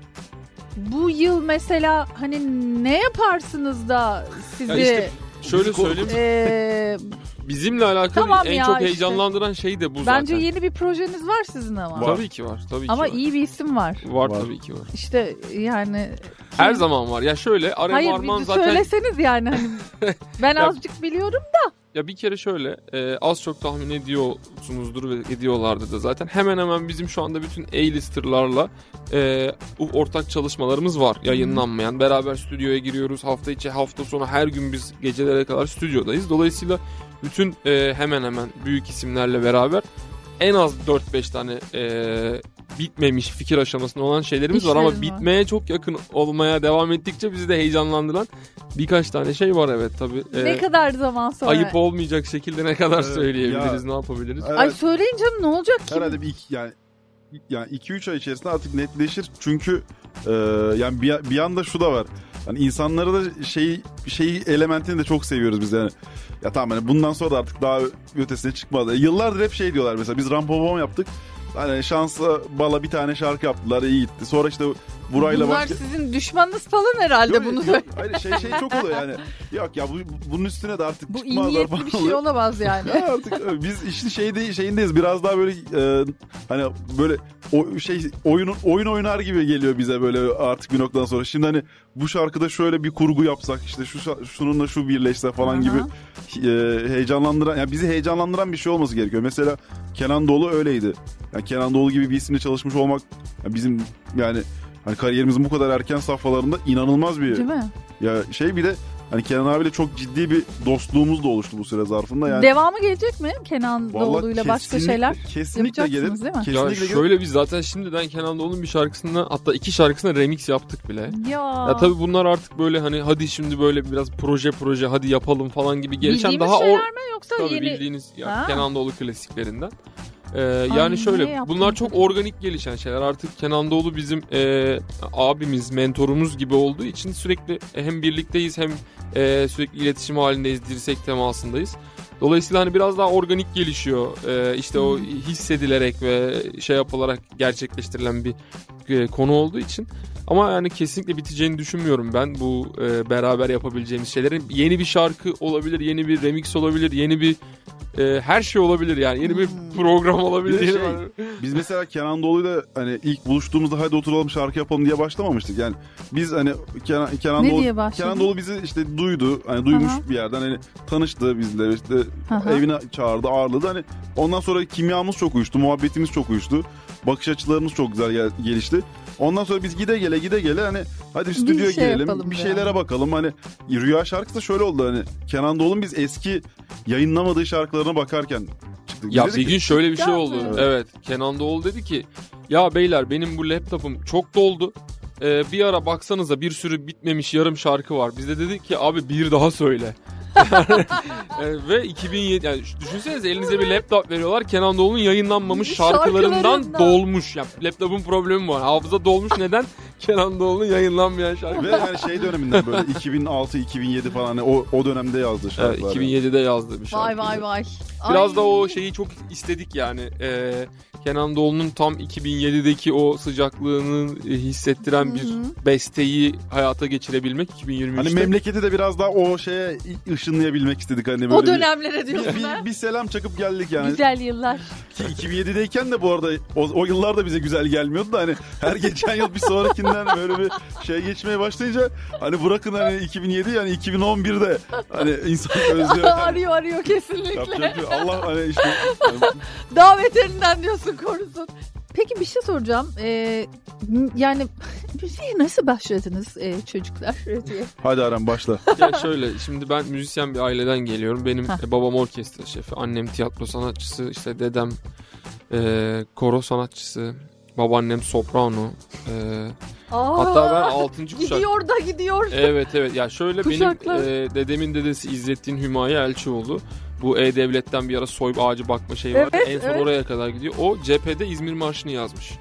bu yıl mesela hani ne yaparsınız da sizi Ya işte şöyle söyleyeyim e, <laughs> bizimle alakalı Tamam en ya çok işte. heyecanlandıran şey de bu bence zaten. yeni bir projeniz var sizin ama. Var. Tabii ki var tabii ki Ama var. iyi bir isim var. Var, Var. tabii ki var. İşte yani Her zaman var. Ya şöyle Arem Hayır Arman bir zaten söyleseniz yani hani <laughs> ben Ya- azıcık biliyorum. Ya bir kere şöyle e, az çok tahmin ediyorsunuzdur ve ediyorlardı da zaten. Hemen hemen bizim şu anda bütün A-listerlarla e, ortak çalışmalarımız var yayınlanmayan. Beraber stüdyoya giriyoruz. Hafta içi hafta sonu her gün biz gecelere kadar stüdyodayız. Dolayısıyla bütün e, hemen hemen büyük isimlerle beraber en az 4-5 tane e, bitmemiş fikir aşamasında olan şeylerimiz var ama var. bitmeye çok yakın olmaya devam ettikçe bizi de heyecanlandıran birkaç tane şey var evet tabii. E, ne kadar zaman sonra? ayıp olmayacak şekilde ne kadar Evet, söyleyebiliriz, ya- ne yapabiliriz? Evet, Ay söyleyin canım ne olacak ki? herhalde bir iki, yani yani 2-3 ay içerisinde artık netleşir. Çünkü e, yani bir, bir anda şu da var. Yani insanları da şey şey elementini de çok seviyoruz biz yani. Ya tamam hani bundan sonra da artık daha ötesine çıkmaz. E, yıllardır hep şey diyorlar mesela biz Rampobom yaptık. Hani şansla bala bir tane şarkı yaptılar iyi gitti. Sonra işte burayla Bunlar başka... sizin düşmanınız falan herhalde Yok, bunu yok. Hayır şey şey çok oluyor yani. Yok ya bu, bunun üstüne de artık Bu iyi çıkmazlar falan bir şey olamaz yani. Ya <laughs> artık biz işte şeyde şeyindeyiz biraz daha böyle e, hani böyle o şey oyunun oyun oynar gibi geliyor bize böyle artık bir noktadan sonra. Şimdi hani bu şarkıda şöyle bir kurgu yapsak işte şu şununla şu birleşse falan Aha. gibi e, heyecanlandıran yani bizi heyecanlandıran bir şey olması gerekiyor. Mesela Kenan Doğulu öyleydi. Yani Kenan Doğulu gibi bir isimle çalışmış olmak yani bizim yani hani kariyerimizin bu kadar erken safhalarında inanılmaz bir Değil mi? ya şey bir de hani Kenan abiyle çok ciddi bir dostluğumuz da oluştu bu süre zarfında yani. Devamı gelecek mi? Kenan Doğulu'yla başka şeyler kesinlikle gelir. değil mi? Kesinlikle Ya gelir. şöyle biz zaten şimdiden Kenan Doğulu'nun bir şarkısına hatta iki şarkısına remix yaptık bile. Ya. Ya tabii bunlar artık böyle hani hadi şimdi böyle biraz proje proje hadi yapalım falan gibi gelişen Bildiğimiz daha o şeyler mi yoksa tabii yeni? bildiğiniz ya Ha. Kenan Doğulu klasiklerinden. Ee, yani şöyle bunlar çok organik gelişen şeyler. Artık Kenan Doğulu bizim e, abimiz, mentorumuz gibi olduğu için sürekli hem birlikteyiz hem e, sürekli iletişim halindeyiz, dirsek temasındayız. Dolayısıyla hani biraz daha organik gelişiyor. Ee, işte o hissedilerek ve şey yapılarak gerçekleştirilen bir e, konu olduğu için. Ama yani kesinlikle biteceğini düşünmüyorum ben bu e, beraber yapabileceğimiz şeylerin. Yeni bir şarkı olabilir, yeni bir remix olabilir, yeni bir e, her şey olabilir yani. Yeni bir program olabilir. Bir şey, biz <laughs> mesela Kenan Doğulu'yla hani ilk buluştuğumuzda hadi oturalım şarkı yapalım diye başlamamıştık. Yani biz hani Kenan, Kenan Ne Doğulu? Kenan Doğulu bizi işte duydu. Hani duymuş Aha. bir yerden hani tanıştı bizle işte Aha. evine çağırdı, ağırladı. Hani ondan sonra kimyamız çok uyuştu, muhabbetimiz çok uyuştu. Bakış açılarımız çok güzel gel- gelişti. Ondan sonra biz gide gele gide gele hani hadi bir stüdyoya şey girelim, bir yani. şeylere bakalım. Hani Rüya şarkısı da şöyle oldu hani Kenan Doğulu'nun biz eski yayınlamadığı şarkılarına bakarken çıktık. Ya bir ki, gün şöyle bir şey oldu. mi? Evet. Kenan Doğulu dedi ki ya beyler benim bu laptopum çok doldu. Ee, bir ara baksanıza bir sürü bitmemiş yarım şarkı var. Biz de dedik ki abi bir daha söyle. <laughs> Ve 2007 yani düşünsenize elinize bir laptop veriyorlar. Kenan Doğulu'nun yayınlanmamış şarkılarından, Şarkılarından. dolmuş. Ya laptopun problemi var. Hafıza dolmuş neden? <laughs> Kenan Doğulu'nun yayınlanmayan şarkı. Ve yani şey döneminden böyle 2006-2007 falan hani o, o dönemde yazdığı Evet, şarkılar. 2007'de yazdığı bir şarkı. Vay vay vay. Biraz Ay. da o şeyi çok istedik yani. Ee, Kenan Doğulu'nun tam 2007'deki o sıcaklığını e, hissettiren bir besteyi hayata geçirebilmek 2023'te. Hani memleketi de biraz daha o şeye ışınlayabilmek istedik hani böyle O bir- dönemlere bir, diyorsun ha. bir, bir selam çakıp geldik yani. Güzel yıllar. Ki 2007'deyken de bu arada o, o yıllar da bize güzel gelmiyordu da hani her geçen yıl bir sonrakinden böyle bir şey geçmeye başlayınca hani bırakın hani 2007 yani 2011'de hani insan <laughs> özlüyor. Yani. arıyor arıyor kesinlikle. Yapacak bir- Allah hani işte <laughs> Daha beterinden diyorsun korusun. Peki bir şey soracağım. Ee, yani <laughs> müziğe nasıl başladınız e, çocuklar <laughs> hadi Aram başla. <laughs> Ya şöyle şimdi ben müzisyen bir aileden geliyorum. Benim Heh. e, babam orkestra şefi, annem tiyatro sanatçısı, işte dedem e, koro sanatçısı, babaannem soprano. E, Aa, hatta ben 6. kuşak. Gidiyor da gidiyor. Evet evet ya şöyle Kuşaklar. benim e, dedemin dedesi İzzettin Hümayi Elçioğlu. Bu E-Devlet'ten bir ara soyup ağacı bakma şeyi vardı. Evet, en son evet. oraya kadar gidiyor. O cephede İzmir Marşı'nı yazmış.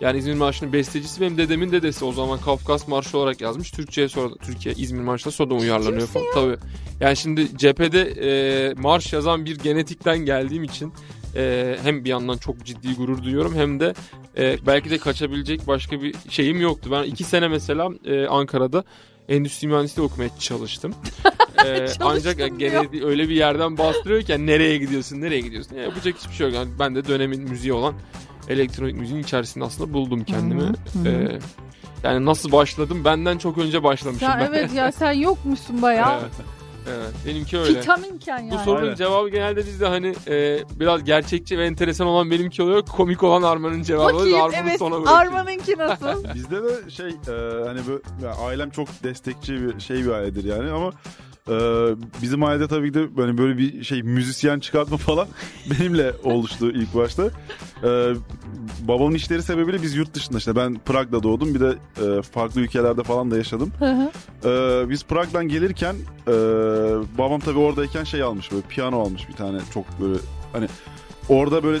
Yani İzmir Marşı'nın bestecisi benim dedemin dedesi. O zaman Kafkas Marşı olarak yazmış. Türkçe'ye sonra Türkiye İzmir Marşı'na sonradan uyarlanıyor falan. Tabii. Yani şimdi cephede e, marş yazan bir genetikten geldiğim için e, hem bir yandan çok ciddi gurur duyuyorum hem de e, belki de kaçabilecek başka bir şeyim yoktu. Ben iki sene mesela e, Ankara'da endüstri mühendisliği okumaya çalıştım. <laughs> E, ancak Çalıştım gene öyle bir yerden bastırıyorken nereye gidiyorsun nereye gidiyorsun ya yapacak hiçbir şey yok. Yani ben de dönemin müziği olan elektronik müziğin içerisinde aslında buldum kendimi. Hı hı, hı. E, yani nasıl başladım benden çok önce başlamışım Sen, ben. evet ya sen yokmuşsun bayağı. <laughs> Evet. Evet, benimki öyle. Vitaminken yani. Bu sorunun Aynen. cevabı genelde bizde hani e, biraz gerçekçi ve enteresan olan benimki oluyor. Komik olan Arman'ın cevabı. Bakayım Arman'ı evet sona bırakıyor. Arman'ınki <laughs> nasıl? Bizde de şey e, hani böyle ya ailem çok destekçi bir şey bir ailedir yani ama e, bizim ailede tabii ki de böyle böyle bir şey müzisyen çıkartma <laughs> falan benimle oluştu ilk başta. E, babamın işleri sebebiyle biz yurt dışında işte ben Prag'da doğdum bir de e, farklı ülkelerde falan da yaşadım. Hı hı. E, biz Prag'dan gelirken e, babam tabii oradayken şey almış böyle piyano almış bir tane çok böyle hani orada böyle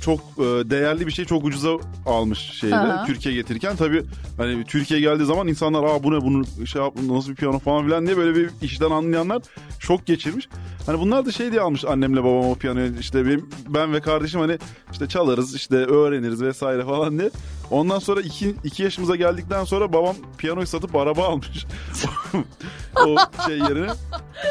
çok e, değerli bir şey çok ucuza almış şeyde Aha. Türkiye getirirken tabii hani Türkiye geldiği zaman insanlar aa bu ne bunu şey yap nasıl bir piyano falan filan diye böyle bir işten anlayanlar şok geçirmiş. Hani bunlar da şey diye almış annemle babam o piyanoyu işte benim, ben ve kardeşim hani işte çalarız işte öğreniriz vesaire falan diye. Ondan sonra iki, iki yaşımıza geldikten sonra babam piyanoyu satıp araba <laughs> almış. o şey yerine.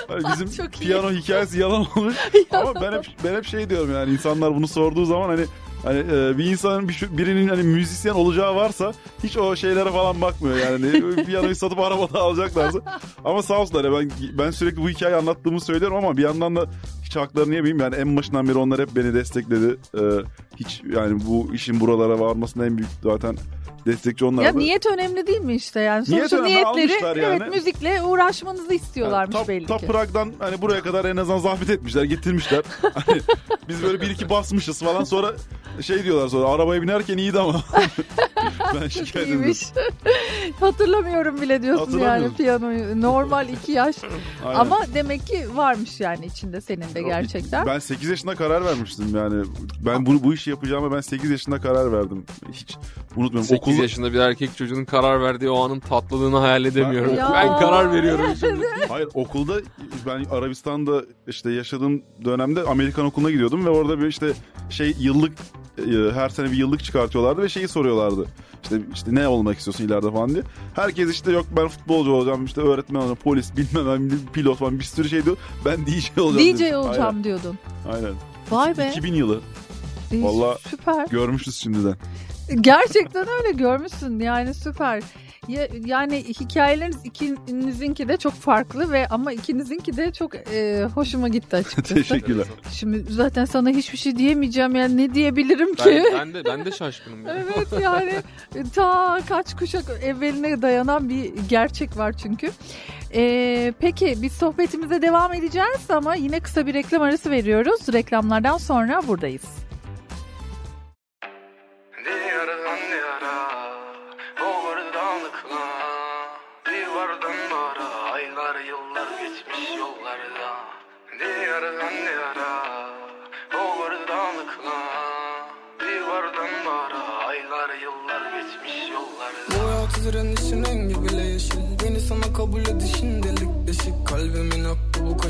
Hani bizim piyano hikayesi yalan olmuş. <laughs> Ama ben hep ben hep şey diyorum yani insanlar bunu sorduğu zaman hani hani e, bir insanın bir, birinin hani müzisyen olacağı varsa hiç o şeylere falan bakmıyor yani. Piyanoyu satıp arabada alacaklarsa. Ama sağ olsunlar ya ben ben sürekli bu hikayeyi anlattığımı söylüyorum ama bir yandan da hiç haklarını yemeyeyim yani en başından beri onlar hep beni destekledi. E, hiç yani bu işin buralara varmasının en büyük zaten destekçi onlardı. Ya niyet önemli değil mi işte yani? Sonuçta niyetleri yani. evet müzikle uğraşmanızı istiyorlarmış Yani belli ta, ki. Prag'dan hani buraya kadar en azından zahmet etmişler, getirmişler. <laughs> hani biz böyle bir iki basmışız falan sonra şey diyorlar sonra arabaya binerken iyiydi ama. <laughs> ben şikayet. İyiymiş. <laughs> Hatırlamıyorum bile diyorsun yani piyanoyu. Normal iki yaş. Aynen. Ama demek ki varmış yani içinde senin de gerçekten. Ben 8 yaşında karar vermiştim yani. Ben bunu bu işi yapacağıma ben 8 yaşında karar verdim. Hiç unutmuyorum. 8 Okulda- yaşında bir erkek çocuğunun karar verdiği o anın tatlılığını hayal edemiyorum. Ya. Ben, karar veriyorum şimdi. Hayır okulda ben Arabistan'da işte yaşadığım dönemde Amerikan okuluna gidiyordum ve orada bir işte şey yıllık e, her sene bir yıllık çıkartıyorlardı ve şeyi soruyorlardı. İşte işte ne olmak istiyorsun ileride falan diye. Herkes işte yok ben futbolcu olacağım işte öğretmen olacağım polis bilmem ben pilot falan bir sürü şey diyor. Ben DJ olacağım. DJ dedim. olacağım diyordun. Aynen. aynen. Vay be. 2000 yılı. İyi, Vallahi- Süper. Görmüşüz şimdiden. Gerçekten öyle görmüşsün yani süper. Ya, yani hikayeleriniz ikinizinki de çok farklı ve ama ikinizinki de çok e, hoşuma gitti açıkçası. <laughs> Teşekkürler. Şimdi zaten sana hiçbir şey diyemeyeceğim yani ne diyebilirim ki? Ben, ben de ben de şaşkınım. ya. Evet yani ta kaç kuşak evveline dayanan bir gerçek var çünkü. Ee, peki biz sohbetimize devam edeceğiz ama yine kısa bir reklam arası veriyoruz. Reklamlardan sonra buradayız. Diyardan diyara Ovurdanlıkla Divardan bara. Aylar yıllar geçmiş yollarda. Diyardan diyara Ovurdanlıkla Divardan bara. Aylar yıllar geçmiş yollarda. Bu hayatı direnişin rengi bile yeşil Beni sana kabul edişin delik deşik. Kalbimin bu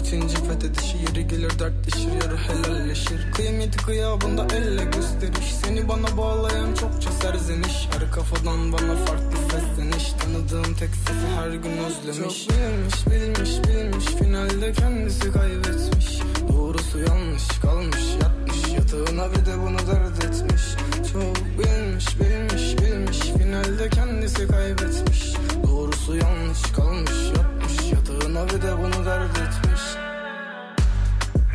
kaçıncı fethedişi Yeri gelir dertleşir yarı helalleşir. Kıymeti kıyabında elle gösteriş. Seni bana bağlayan çokça serzeniş. Her kafadan bana farklı sesleniş Tanıdığım tek sesi her gün özlemiş. Çok bilmiş bilmiş bilmiş. Finalde kendisi kaybetmiş. Doğrusu yanlış kalmış yatmış. Yatağına bir de bunu dert etmiş. Çok bilmiş bilmiş bilmiş. Finalde kendisi kaybetmiş. Doğrusu yanlış kalmış yatmış. Yatağına bir de bunu dert etmiş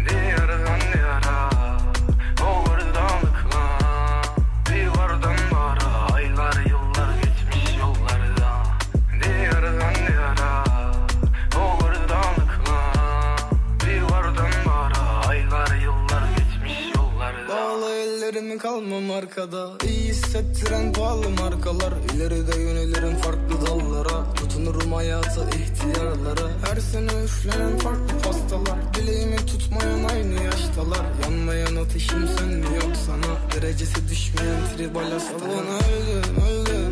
Diyardan diyara Ellerimi kalmam arkada. İyi hissettiren pahalı markalar. İleride yönelirim farklı dallara. Tutunurum hayata ihtiyarlara. Her sene üflenen farklı pastalar. Dileğimi tutmayan aynı yaştalar. Yanmayan ateşim sönmüyor sana. Derecesi düşmeyen tribal hastalar. Öldüm öldüm öldüm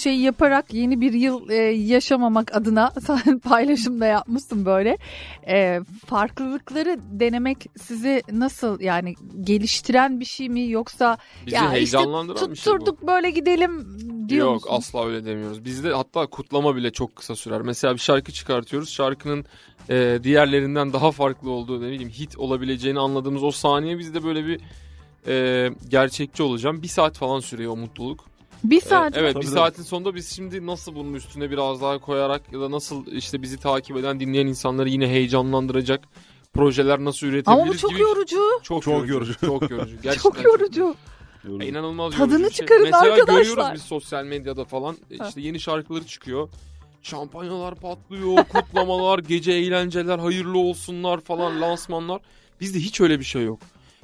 şeyi yaparak yeni bir yıl e, yaşamamak adına <laughs> sen paylaşım da yapmışsın böyle. E, farklılıkları denemek sizi nasıl yani geliştiren bir şey mi yoksa Bizi ya işte heyecanlandıran bir şey bu. tutturduk böyle gidelim diyor Yok musun? asla öyle demiyoruz. Bizde hatta kutlama bile çok kısa sürer. Mesela bir şarkı çıkartıyoruz. Şarkının e, diğerlerinden daha farklı olduğu ne bileyim hit olabileceğini anladığımız o saniye bizde böyle bir e, gerçekçi olacağım. Bir saat falan sürüyor o mutluluk. Bir E, saat evet Tabii bir saatin sonunda biz şimdi nasıl bunun üstüne biraz daha koyarak ya da nasıl işte bizi takip eden dinleyen insanları yine heyecanlandıracak projeler nasıl üretebiliriz ama bu çok gibi- yorucu. Çok, Çok yorucu. yorucu. Çok yorucu. <laughs> Gerçekten Çok yorucu. Ya İnanılmaz Tadını yorucu şey. çıkarın Mesela arkadaşlar. görüyoruz biz sosyal medyada falan e, Ha. işte yeni şarkıları çıkıyor. Şampanyalar patlıyor, <laughs> kutlamalar, gece eğlenceler, hayırlı olsunlar falan, lansmanlar. Bizde hiç öyle bir şey yok.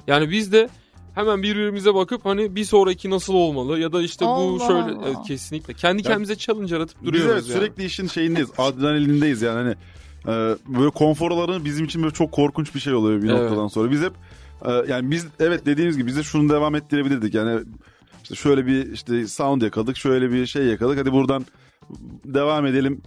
Yani bizde hemen birbirimize bakıp hani bir sonraki nasıl olmalı ya da işte bu Allah şöyle Allah. Evet, kesinlikle kendi kendimize challenge yaratıp Biz duruyoruz evet yani. sürekli işin şeyindeyiz. Adrenalindeyiz yani hani e, böyle konfor alanı bizim için böyle çok korkunç bir şey oluyor bir Evet. noktadan sonra. Biz hep e, yani biz evet dediğimiz gibi bize şunu devam ettirebilirdik. Yani işte şöyle bir işte sound yakaladık, şöyle bir şey yakaladık. Hadi buradan devam edelim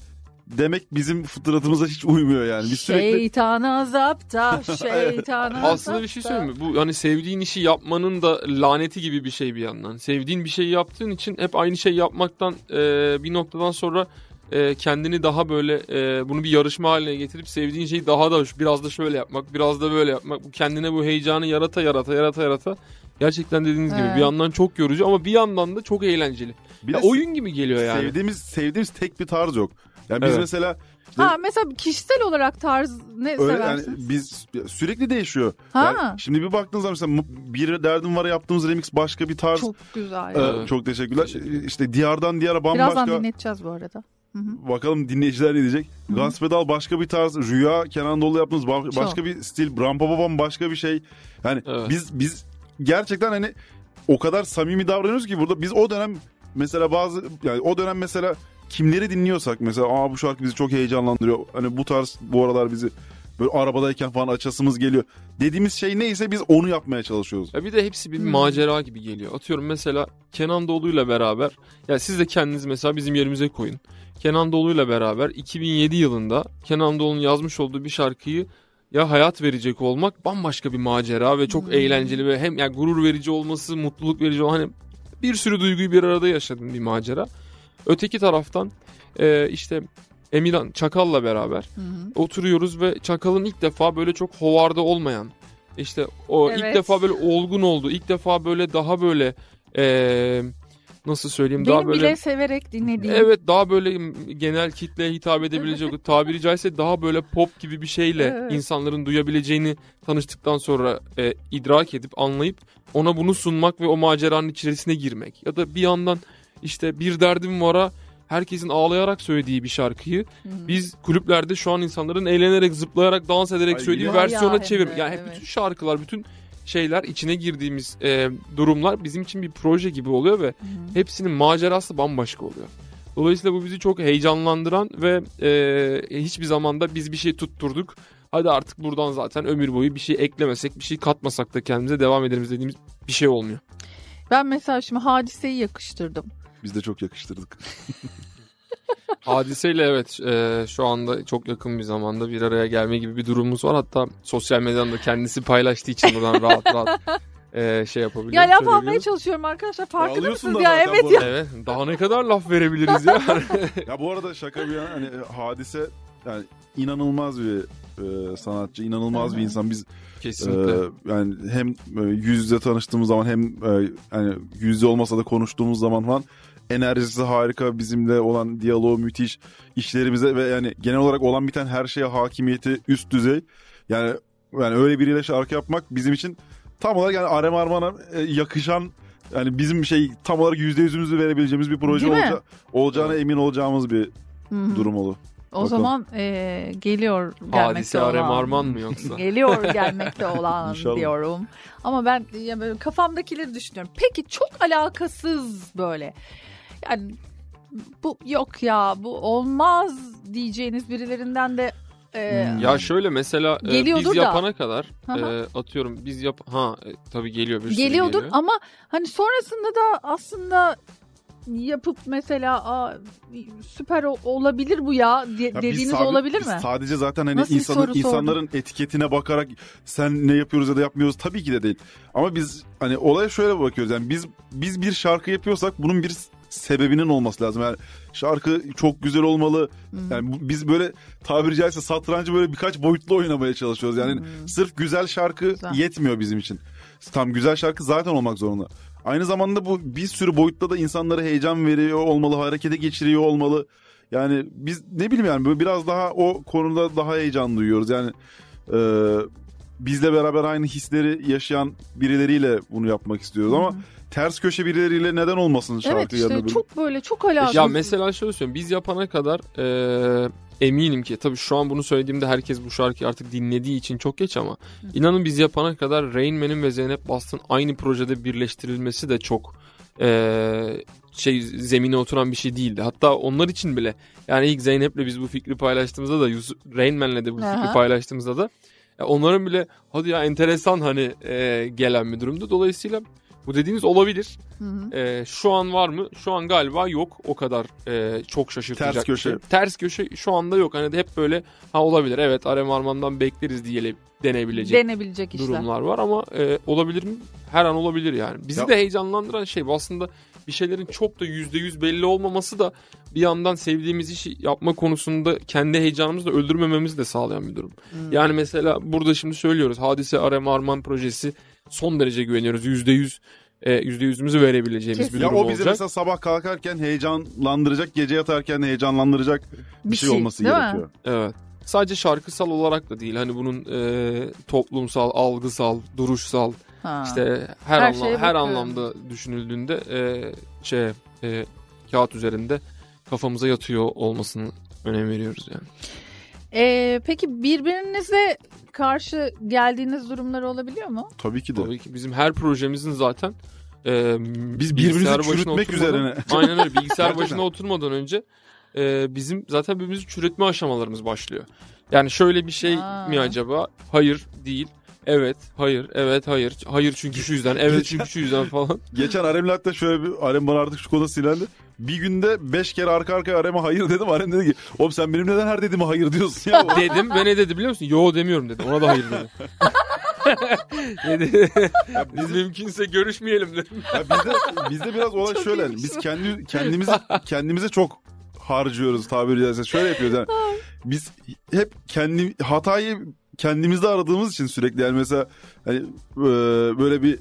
demek bizim fıtratımıza hiç uymuyor yani. Biz sürekli Şeytan azapta, <laughs> şeytan azapta. Aslında bir şey söyleyeyim mi? Bu hani sevdiğin işi yapmanın da laneti gibi bir şey bir yandan. Sevdiğin bir şeyi yaptığın için hep aynı şey yapmaktan e, bir noktadan sonra e, kendini daha böyle e, bunu bir yarışma haline getirip sevdiğin şeyi daha da biraz da şöyle yapmak, biraz da böyle yapmak. Bu kendine bu heyecanı yarata yarata yarata yarata gerçekten dediğiniz gibi Evet. bir yandan çok yorucu ama bir yandan da çok eğlenceli. bir Ya de oyun gibi geliyor yani. sevdiğimiz sevdiğimiz tek bir tarz yok. Yani biz Evet. mesela işte Ha mesela kişisel olarak tarz ne öyle yani seversin? biz sürekli değişiyor. Ha. Yani şimdi bir baktığınız zaman mesela mu- bir derdim var yaptığımız remix başka bir tarz. Çok güzel. Ee, Evet. çok teşekkürler. Teşekkür İşte diyardan diyara Birazdan bambaşka. dinleteceğiz bu arada. Bakalım dinleyiciler ne diyecek. Gaspedal başka bir tarz. Rüya Kenan Doğulu yaptığımız ba- Çok. başka bir stil. Rampa babam başka bir şey. Yani Evet. biz biz gerçekten hani o kadar samimi davranıyoruz ki burada biz o dönem mesela bazı yani o dönem mesela kimleri dinliyorsak mesela aa bu şarkı bizi çok heyecanlandırıyor. Hani bu tarz bu aralar bizi böyle arabadayken falan açasımız geliyor. Dediğimiz şey neyse biz onu yapmaya çalışıyoruz. Ya bir de hepsi bir Hmm. macera gibi geliyor. Atıyorum mesela Kenan Doğulu'yla beraber ya siz de kendiniz mesela bizim yerimize koyun. Kenan Doğulu'yla beraber 2007 yılında Kenan Doğulu'nun yazmış olduğu bir şarkıyı ya hayat verecek olmak bambaşka bir macera ve çok Hmm. eğlenceli ve hem yani gurur verici olması, mutluluk verici olan hani bir sürü duyguyu bir arada yaşadığın bir macera. Öteki taraftan e, işte Emirhan Çakal'la beraber Hı hı. oturuyoruz ve Çakal'ın ilk defa böyle çok hovarda olmayan işte o ilk Evet. defa böyle olgun oldu. İlk defa böyle daha böyle eee, nasıl söyleyeyim daha Benim böyle bile severek dinlediğim. Evet daha böyle genel kitleye hitap edebilecek <laughs> tabiri caizse daha böyle pop gibi bir şeyle Evet. insanların duyabileceğini tanıştıktan sonra e, idrak edip anlayıp ona bunu sunmak ve o maceranın içerisine girmek. Ya da bir yandan işte bir derdim vara herkesin ağlayarak söylediği bir şarkıyı biz kulüplerde şu an insanların eğlenerek zıplayarak dans ederek Ay, söylediği versiyona çevir. de, Yani hep evet. bütün şarkılar bütün şeyler içine girdiğimiz e, durumlar bizim için bir proje gibi oluyor ve hepsinin macerası bambaşka oluyor. Dolayısıyla bu bizi çok heyecanlandıran ve e, hiçbir zamanda biz bir şey tutturduk. Hadi artık buradan zaten ömür boyu bir şey eklemesek, bir şey katmasak da kendimize devam ederiz dediğimiz bir şey olmuyor. Ben mesela şimdi hadiseyi yakıştırdım. Biz de çok yakıştırdık. <laughs> Hadiseyle evet e, şu anda çok yakın bir zamanda bir araya gelme gibi bir durumumuz var. Hatta sosyal medyadan da kendisi paylaştığı için buradan rahat rahat e, şey yapabiliyorum. Ya laf almaya çalışıyorum arkadaşlar. Farkında mısınız ya? Evet ya. Evet daha ne kadar laf verebiliriz ya. <laughs> Ya bu arada şaka bir yana hani e, hadise yani inanılmaz bir e, sanatçı, inanılmaz bir insan. Biz Kesinlikle. e, yani hem e, yüz yüze tanıştığımız zaman hem e, yani yüz yüze olmasa da konuştuğumuz zaman falan enerjisi harika, bizimle olan diyaloğu müthiş, işlerimize ve yani genel olarak olan biten her şeye hakimiyeti üst düzey. Yani yani öyle biriyle şarkı yapmak bizim için tam olarak yani Arem Arman'a e, yakışan yani bizim şey tam olarak yüzde yüzümüzü verebileceğimiz bir proje Değil mi? olacağına emin olacağımız bir Hı hı. durum olur. O Bakalım. zaman e, geliyor gelmekte Hadise olan. Arem Arman mı yoksa? <laughs> Geliyor gelmekte olan diyorum. Ama ben ya böyle kafamdakileri düşünüyorum. Peki çok alakasız böyle. Yani bu yok ya bu olmaz diyeceğiniz birilerinden de e, Hmm. Ya şöyle mesela e, biz da. yapana kadar e, atıyorum biz yap ha e, tabii geliyor bir geliyordur geliyor. ama hani sonrasında da aslında yapıp mesela Aa, süper o- olabilir bu ya de- Ya biz dediğiniz sabit- olabilir biz mi? Sadece zaten hani Nasıl insanın, soru sordum? insanların etiketine bakarak sen ne yapıyoruz ya da yapmıyoruz tabii ki de değil. Ama biz hani olaya şöyle bakıyoruz yani biz biz bir şarkı yapıyorsak bunun bir sebebinin olması lazım. Yani şarkı çok güzel olmalı. Yani bu- biz böyle tabiri caizse satrancı böyle birkaç boyutlu oynamaya çalışıyoruz. Yani sırf güzel şarkı Güzel. yetmiyor bizim için. Tam güzel şarkı zaten olmak zorunda. Aynı zamanda bu bir sürü boyutta da insanlara heyecan veriyor olmalı, harekete geçiriyor olmalı. Yani biz ne bileyim yani böyle biraz daha o konuda daha heyecan duyuyoruz. Yani e, bizle beraber aynı hisleri yaşayan birileriyle bunu yapmak istiyoruz ama ters köşe birileriyle neden olmasın şarkı Evet işte çok böyle çok alakasız. Ya mesela şöyle söyleyeyim biz yapana kadar e, eminim ki tabii şu an bunu söylediğimde herkes bu şarkıyı artık dinlediği için çok geç ama inanın biz yapana kadar Rain Man'in ve Zeynep Bastın aynı projede birleştirilmesi de çok eee, şey zemine oturan bir şey değildi. Hatta onlar için bile yani ilk Zeynep'le biz bu fikri paylaştığımızda da Yusuf, Rain Man'le de bu fikri Aha. paylaştığımızda da ya onların bile hadi ya enteresan hani eee, gelen bir durumdu. Dolayısıyla bu dediğiniz olabilir. Hı hı. Ee, şu an var mı? Şu an galiba yok. O kadar e, çok şaşırtacak Ters bir köşe. şey. Ters köşe şu anda yok. Hani hep böyle ha olabilir. Evet Arem Arman'dan bekleriz diye denebilecek Denebilecek işte. durumlar var ama e, olabilir mi? Her an olabilir yani. Bizi Ya- de heyecanlandıran şey bu aslında bir şeylerin çok da yüzde yüz belli olmaması da bir yandan sevdiğimiz işi yapma konusunda kendi heyecanımızı da öldürmememizi de sağlayan bir durum. Hmm. Yani mesela burada şimdi söylüyoruz Hadise Arem Arman projesi son derece güveniyoruz. Yüzde yüz e, yüzde yüzümüzü verebileceğimiz Kesin. bir Ya durum o bizi olacak. mesela sabah kalkarken heyecanlandıracak, gece yatarken heyecanlandıracak bir, Bir şey, şey, olması değil mi? gerekiyor. Evet. Sadece şarkısal olarak da değil. Hani bunun e, toplumsal, algısal, duruşsal Ha. işte her Her anlam- şeye her bakıyorum. anlamda düşünüldüğünde e, şey e, kağıt üzerinde kafamıza yatıyor olmasını önem veriyoruz yani. Ee, peki birbirinize karşı geldiğiniz durumlar olabiliyor mu? Tabii ki de. Tabii ki bizim her projemizin zaten e, Biz bilgisayar birbirimizi başına çürütmek oturmadan- üzerine. <laughs> Aynen öyle. Bilgisayar başına oturmadan önce e, bizim zaten birbirimizi çürütme aşamalarımız başlıyor. Yani şöyle bir şey Aa. mi acaba? Hayır değil. Evet, hayır, evet, hayır. Hayır çünkü şu yüzden, evet çünkü şu yüzden falan. <laughs> Geçen Arem'le hatta şöyle bir Arem bana artık şu konuda sinirlendi. Bir günde beş kere arka arkaya Arem'e hayır dedim. Arem dedi ki oğlum sen benim neden her dediğime hayır diyorsun ya. <laughs> dedim ve ne dedi biliyor musun? Yo demiyorum dedi. Ona da hayır dedi. <laughs> Biz mümkünse görüşmeyelim dedim. Ya bizde, bizde biraz olay Çok şöyle. Biz kendi kendimizi kendimize çok harcıyoruz tabiri caizse. Şöyle yapıyoruz yani. Biz hep kendi hatayı kendimizde aradığımız için sürekli yani mesela hani e, böyle bir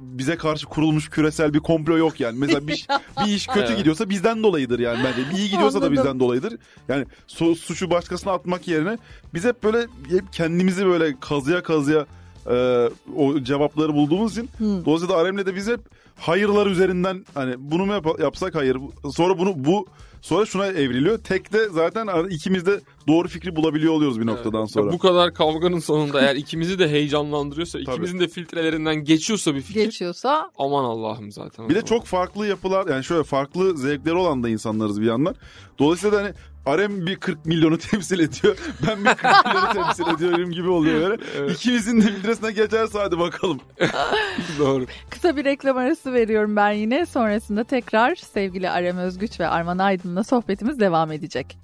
bize karşı kurulmuş küresel bir komplo yok yani. Mesela bir, <laughs> bir iş kötü Evet. gidiyorsa bizden dolayıdır yani bence. Bir iyi gidiyorsa da Anladım. bizden dolayıdır. Yani su- suçu başkasına atmak yerine biz hep böyle hep kendimizi böyle kazıya kazıya e, o cevapları bulduğumuz için Hı. dolayısıyla da Arem'le de biz hep hayırlar üzerinden hani bunu mu yap- yapsak hayır. Sonra bunu bu sonra şuna evriliyor. Tek de zaten ikimiz de doğru fikri bulabiliyor oluyoruz bir noktadan Evet. sonra. Bu kadar kavganın sonunda eğer ikimizi de heyecanlandırıyorsa, Tabii. ikimizin de filtrelerinden geçiyorsa bir fikir. Geçiyorsa Aman Allah'ım zaten. Bir de çok farklı yapılar yani şöyle farklı zevkleri olan da insanlarız bir yandan. Dolayısıyla da hani Arem bir 40 milyonu <laughs> temsil ediyor. Ben bir 40 milyonu temsil ediyorum gibi oluyor böyle. <laughs> Evet. İkimizin de filtresine geçerse hadi bakalım. <laughs> doğru. kısa bir reklam arası veriyorum ben yine. Sonrasında tekrar sevgili Arem Özgüç ve Arman Aydın'la sohbetimiz devam edecek.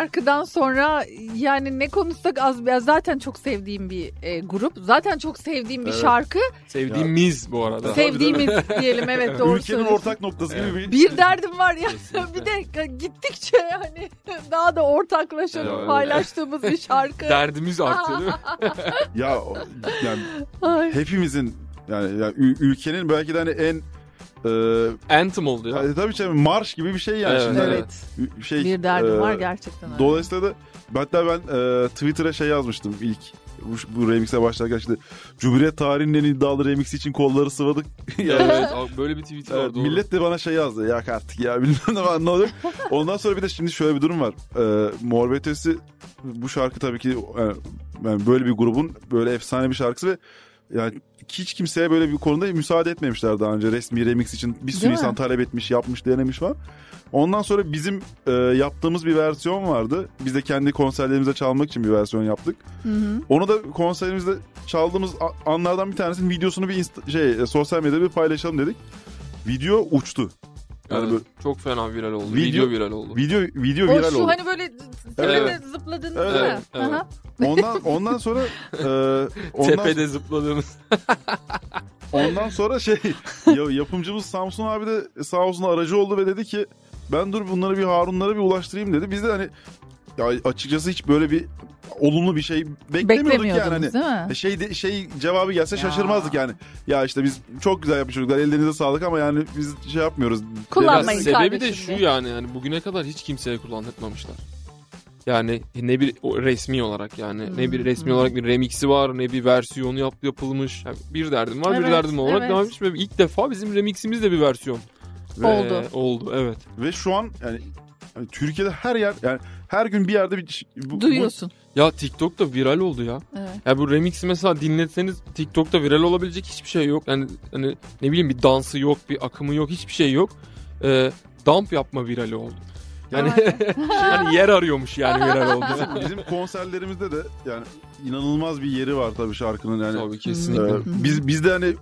Şarkıdan sonra yani ne konuşsak az ya zaten çok sevdiğim bir e, grup. Zaten çok sevdiğim bir Evet. şarkı. Sevdiğimiz bu arada. Sevdiğimiz diyelim evet doğru Ülkenin söylüyorsun. ortak noktası gibi bir... Bir derdim var ya <laughs> bir de gittikçe hani <laughs> daha da ortaklaşa Evet. paylaştığımız bir şarkı. Derdimiz artıyor değil mi? <laughs> Ya o- yani Ay. hepimizin yani, yani ül- ülkenin belki de hani en e, Anthem oldu ya. ya, tabii ki marş gibi bir şey yani. Evet, Şimdi Evet. şey, Bir derdim e, var gerçekten. öyle. Dolayısıyla da hatta ben e, Twitter'a şey yazmıştım ilk bu, bu remix'e başlarken işte Cumhuriyet tarihinin en iddialı remixi için kolları sıvadık. <laughs> yani, evet, böyle bir tweet var Evet, doğru. millet de bana şey yazdı. Ya artık ya <laughs> bilmem ne ben anladım. Ondan sonra bir de şimdi şöyle bir durum var. Ee, Mor ve Ötesi bu şarkı tabii ki yani, yani böyle bir grubun böyle efsane bir şarkısı ve yani hiç kimseye böyle bir konuda müsaade etmemişler daha önce resmi remix için bir sürü Değil mi? insan talep etmiş yapmış denemiş var. Ondan sonra bizim e, yaptığımız bir versiyon vardı. Biz de kendi konserlerimizde çalmak için bir versiyon yaptık. Hı hı. Onu da konserimizde çaldığımız anlardan bir tanesinin videosunu bir insta- şey e, sosyal medyada bir paylaşalım dedik. Video uçtu. Yani Evet, böyle çok fena viral oldu. Video- Video, viral oldu. video video O viral şu oldu. hani böyle tepede zıpladığınız Evet, değil mi? evet, evet. Aha. Ondan ondan sonra e, <laughs> ondan, Tepede zıpladığımız. <laughs> ondan sonra şey ya, yapımcımız Samsun abi de sağ olsun aracı oldu ve dedi ki ben dur bunları bir Harunlara bir ulaştırayım dedi. Biz de hani ya açıkçası hiç böyle bir olumlu bir şey beklemiyorduk yani hani. değil mi? Şey de, şey cevabı gelse Ya. şaşırmazdık yani. Ya işte biz çok güzel yapmış çocuklar ellerinize sağlık ama yani biz şey yapmıyoruz. Kullanmayın sebebi de şu yani yani bugüne kadar hiç kimseye kullandırmamışlar. Yani ne bir resmi olarak yani ne bir resmi Hmm. olarak bir remixi var ne bir versiyonu yap, yapılmış. Yani bir derdim var bir Evet, derdim olarak evet. devam etmiş ve ilk defa bizim remiximiz de bir versiyon. Ve- Oldu. Oldu evet. Ve şu an yani Türkiye'de her yer yani her gün bir yerde bir bu- bu- Duyuyorsun. Ya TikTok'ta viral oldu ya. Evet. Ya bu remix'i mesela dinletseniz TikTok'ta viral olabilecek hiçbir şey yok. Yani hani ne bileyim bir dansı yok, bir akımı yok, hiçbir şey yok. Ee, dump yapma virali oldu. Yani <laughs> yani yer arıyormuş yani viral <laughs> oldu. Bizim, bizim konserlerimizde de yani inanılmaz bir yeri var tabii şarkının yani. Tabii Ee, kesinlikle. biz biz de hani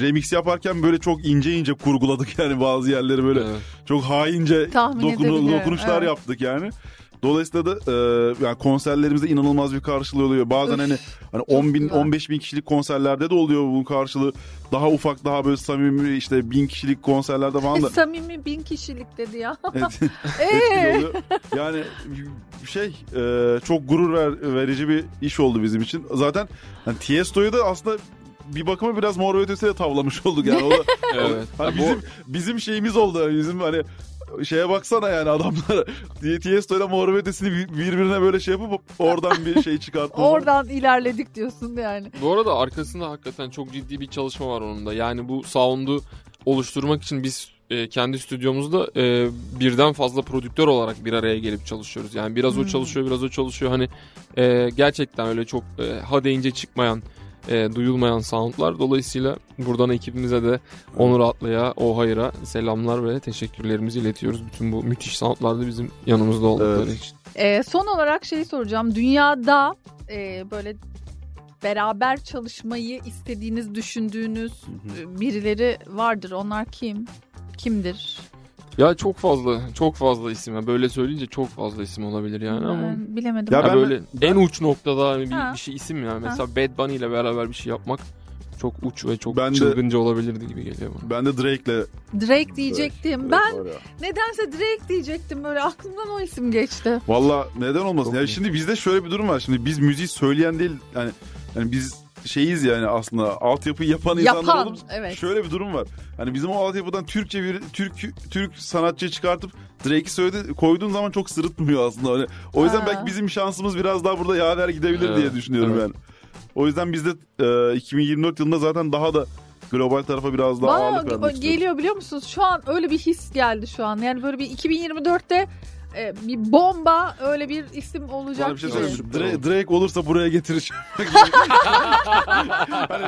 remix yaparken böyle çok ince ince kurguladık yani bazı yerleri böyle Evet. çok haince Tahmin dokunuşlar evet. yaptık yani. Dolayısıyla da e, yani konserlerimizde inanılmaz bir karşılığı oluyor. Bazen Üf, hani hani 10 bin güzel. 15 bin kişilik konserlerde de oluyor bunun karşılığı. Daha ufak daha böyle samimi işte bin kişilik konserlerde falan da. <laughs> Samimi bin kişilik dedi ya. <laughs> Evet. <laughs> Ee? etkili oluyor. Yani şey e, çok gurur ver, verici bir iş oldu bizim için. Zaten yani Tiesto'yu da aslında bir bakıma biraz Mor ve Ötesi'yle tavlamış olduk yani. O da, Evet. Hani bu- bizim bizim şeyimiz oldu. Bizim hani şeye baksana yani adamlar <laughs> Tiesto ile Mor ve Ötesi'ni bir- birbirine böyle şey yapıp oradan bir şey çıkartma. Oradan ilerledik diyorsun yani. Bu arada arkasında hakikaten çok ciddi bir çalışma var onun da. Yani bu sound'u oluşturmak için biz e, kendi stüdyomuzda e, birden fazla prodüktör olarak bir araya gelip çalışıyoruz. Yani biraz Hmm. o çalışıyor, biraz o çalışıyor. Hani e, gerçekten öyle çok e, ha deyince çıkmayan, e, duyulmayan soundlar. Dolayısıyla buradan ekibimize de Onur Atlı'ya, O Hayır'a selamlar ve teşekkürlerimizi iletiyoruz. Bütün bu müthiş soundlarda bizim yanımızda oldukları Evet. için. Ee, son olarak şeyi soracağım. Dünyada e, böyle beraber çalışmayı istediğiniz, düşündüğünüz e, birileri vardır. Onlar kim? Kimdir? Ya çok fazla, çok fazla isim. ya. Böyle söyleyince çok fazla isim olabilir yani ama... Ben bilemedim. Ya Ya ben- böyle en uç noktada hani bir, Ha. bir şey isim yani. Mesela Bad Bunny ile beraber bir şey yapmak çok uç ve çok Ben de- çılgınca olabilirdi gibi geliyor bana. Ben de Drake'le Drake diyecektim. Ben var ya. nedense Drake diyecektim. Böyle aklımdan o isim geçti. Valla neden olmasın? Çok Ya iyi. şimdi bizde şöyle bir durum var. Şimdi biz müziği söyleyen değil yani yani biz şeyiz yani aslında altyapıyı yapan insanlar Yapan. olup Evet. şöyle bir durum var. Hani bizim o altyapıdan Türkçe bir Türk Türk sanatçı çıkartıp Drake'i söyledi koyduğun zaman çok sırıtmıyor aslında. Hani o yüzden Ha. belki bizim şansımız biraz daha burada yaver gidebilir Evet, diye düşünüyorum evet. yani. O yüzden biz de e, 2024 yılında zaten daha da global tarafa biraz daha Bana ağırlık vermek istiyoruz. geliyor biliyor musunuz? Şu an öyle bir his geldi şu an. Yani böyle bir 2024'te e, bir bomba öyle bir isim olacak Sana bir şey gibi. söyleyeyim. Drake, Drake olursa buraya getirir. <laughs> hani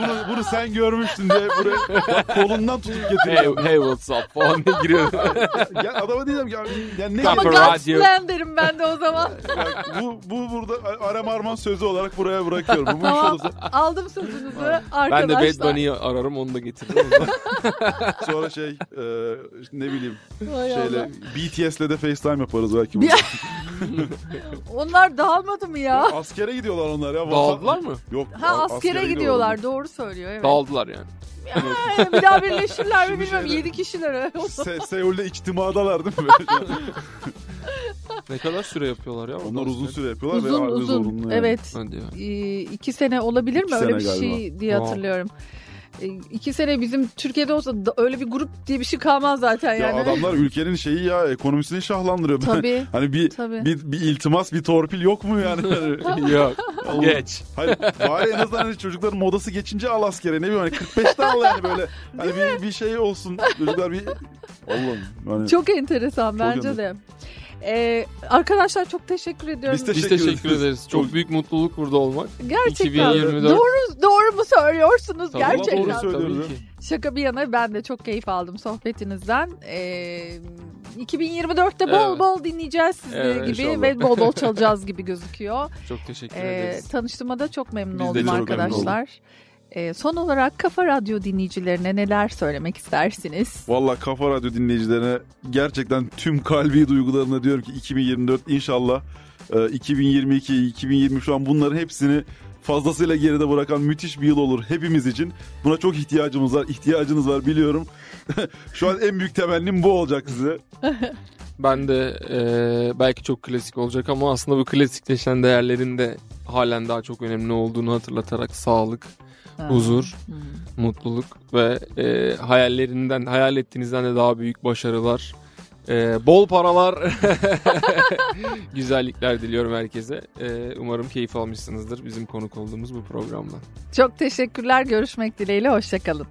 bunu, bunu sen görmüştün diye buraya bak, kolundan tutup Hey, hey what's up falan diye giriyor. ya adama diyeceğim ki ya ne Ama gerek- radyo. Godslam derim ben de o zaman. <laughs> Ya bu, bu burada Arem Arman sözü olarak buraya bırakıyorum. Bu iş tamam olursa aldım sözünüzü ben de arkadaşlar. Bad Bunny'yi ararım onu da getiririm. sonra şey e, ne bileyim Hay Allah. şeyle BTS'le de FaceTime yaparız belki. Bir- <laughs> Onlar dağılmadı mı ya? Askere gidiyorlar onlar ya. Dağıldılar mı? Yok. Ha a- askere gidiyorlar doğru söylüyor evet. Dağıldılar yani. Ha, bir daha birleşirler mi Şimdi bilmiyorum. şeyde- 7 kişiler. Se- Seul'de içtimadalar değil mi? Ne kadar süre yapıyorlar ya? Onlar uzun süre yapıyorlar ve uzun harbi uzun. zorunlu yani. Evet. Hadi ya. Ee, iki sene olabilir mi? İki öyle sene bir şey diye Wow. hatırlıyorum. Ee, iki sene bizim Türkiye'de olsa da öyle bir grup diye bir şey kalmaz zaten Ya yani. adamlar ülkenin şeyi ya ekonomisini şahlandırıyor. Tabii. <laughs> hani bir, Tabii. bir bir iltimas, bir torpil yok mu yani? <laughs> Yok. Geç. Hayır bari en azından hani çocukların modası geçince al askere ne bileyim hani 45'te al yani böyle. Hani bir, bir şey olsun çocuklar bir Oğlum hani Çok enteresan bence de. Ee, arkadaşlar çok teşekkür ediyorum. Biz Biz Teşekkür teşekkür ederiz. Çok büyük mutluluk burada olmak. Gerçekten. 2024. Doğru, doğru mu söylüyorsunuz Tabii, gerçekten? doğru Tabii ki. Şaka bir yana ben de çok keyif aldım sohbetinizden. Ee, 2024'te bol Evet. bol dinleyeceğiz sizi Evet, gibi inşallah. ve bol bol <laughs> çalacağız gibi gözüküyor. Çok teşekkür Ee, ederiz. tanıştığıma da çok memnun Biz de oldum çok memnun arkadaşlar. Ee, son olarak Kafa Radyo dinleyicilerine neler söylemek istersiniz? Valla Kafa Radyo dinleyicilerine gerçekten tüm kalbi duygularına diyorum ki 2024 inşallah e, 2022, 2020 şu an bunların hepsini fazlasıyla geride bırakan müthiş bir yıl olur hepimiz için. Buna çok ihtiyacımız var, ihtiyacınız var biliyorum. <laughs> şu an en büyük temennim bu olacak size. <laughs> Ben de e, belki çok klasik olacak ama aslında bu klasikleşen değerlerin de halen daha çok önemli olduğunu hatırlatarak sağlık, huzur, Hmm. mutluluk ve e, hayallerinden, hayal ettiğinizden de daha büyük başarılar, e, bol paralar, <laughs> güzellikler diliyorum herkese. E, umarım keyif almışsınızdır bizim konuk olduğumuz bu programdan. Çok teşekkürler. Görüşmek dileğiyle. Hoşçakalın.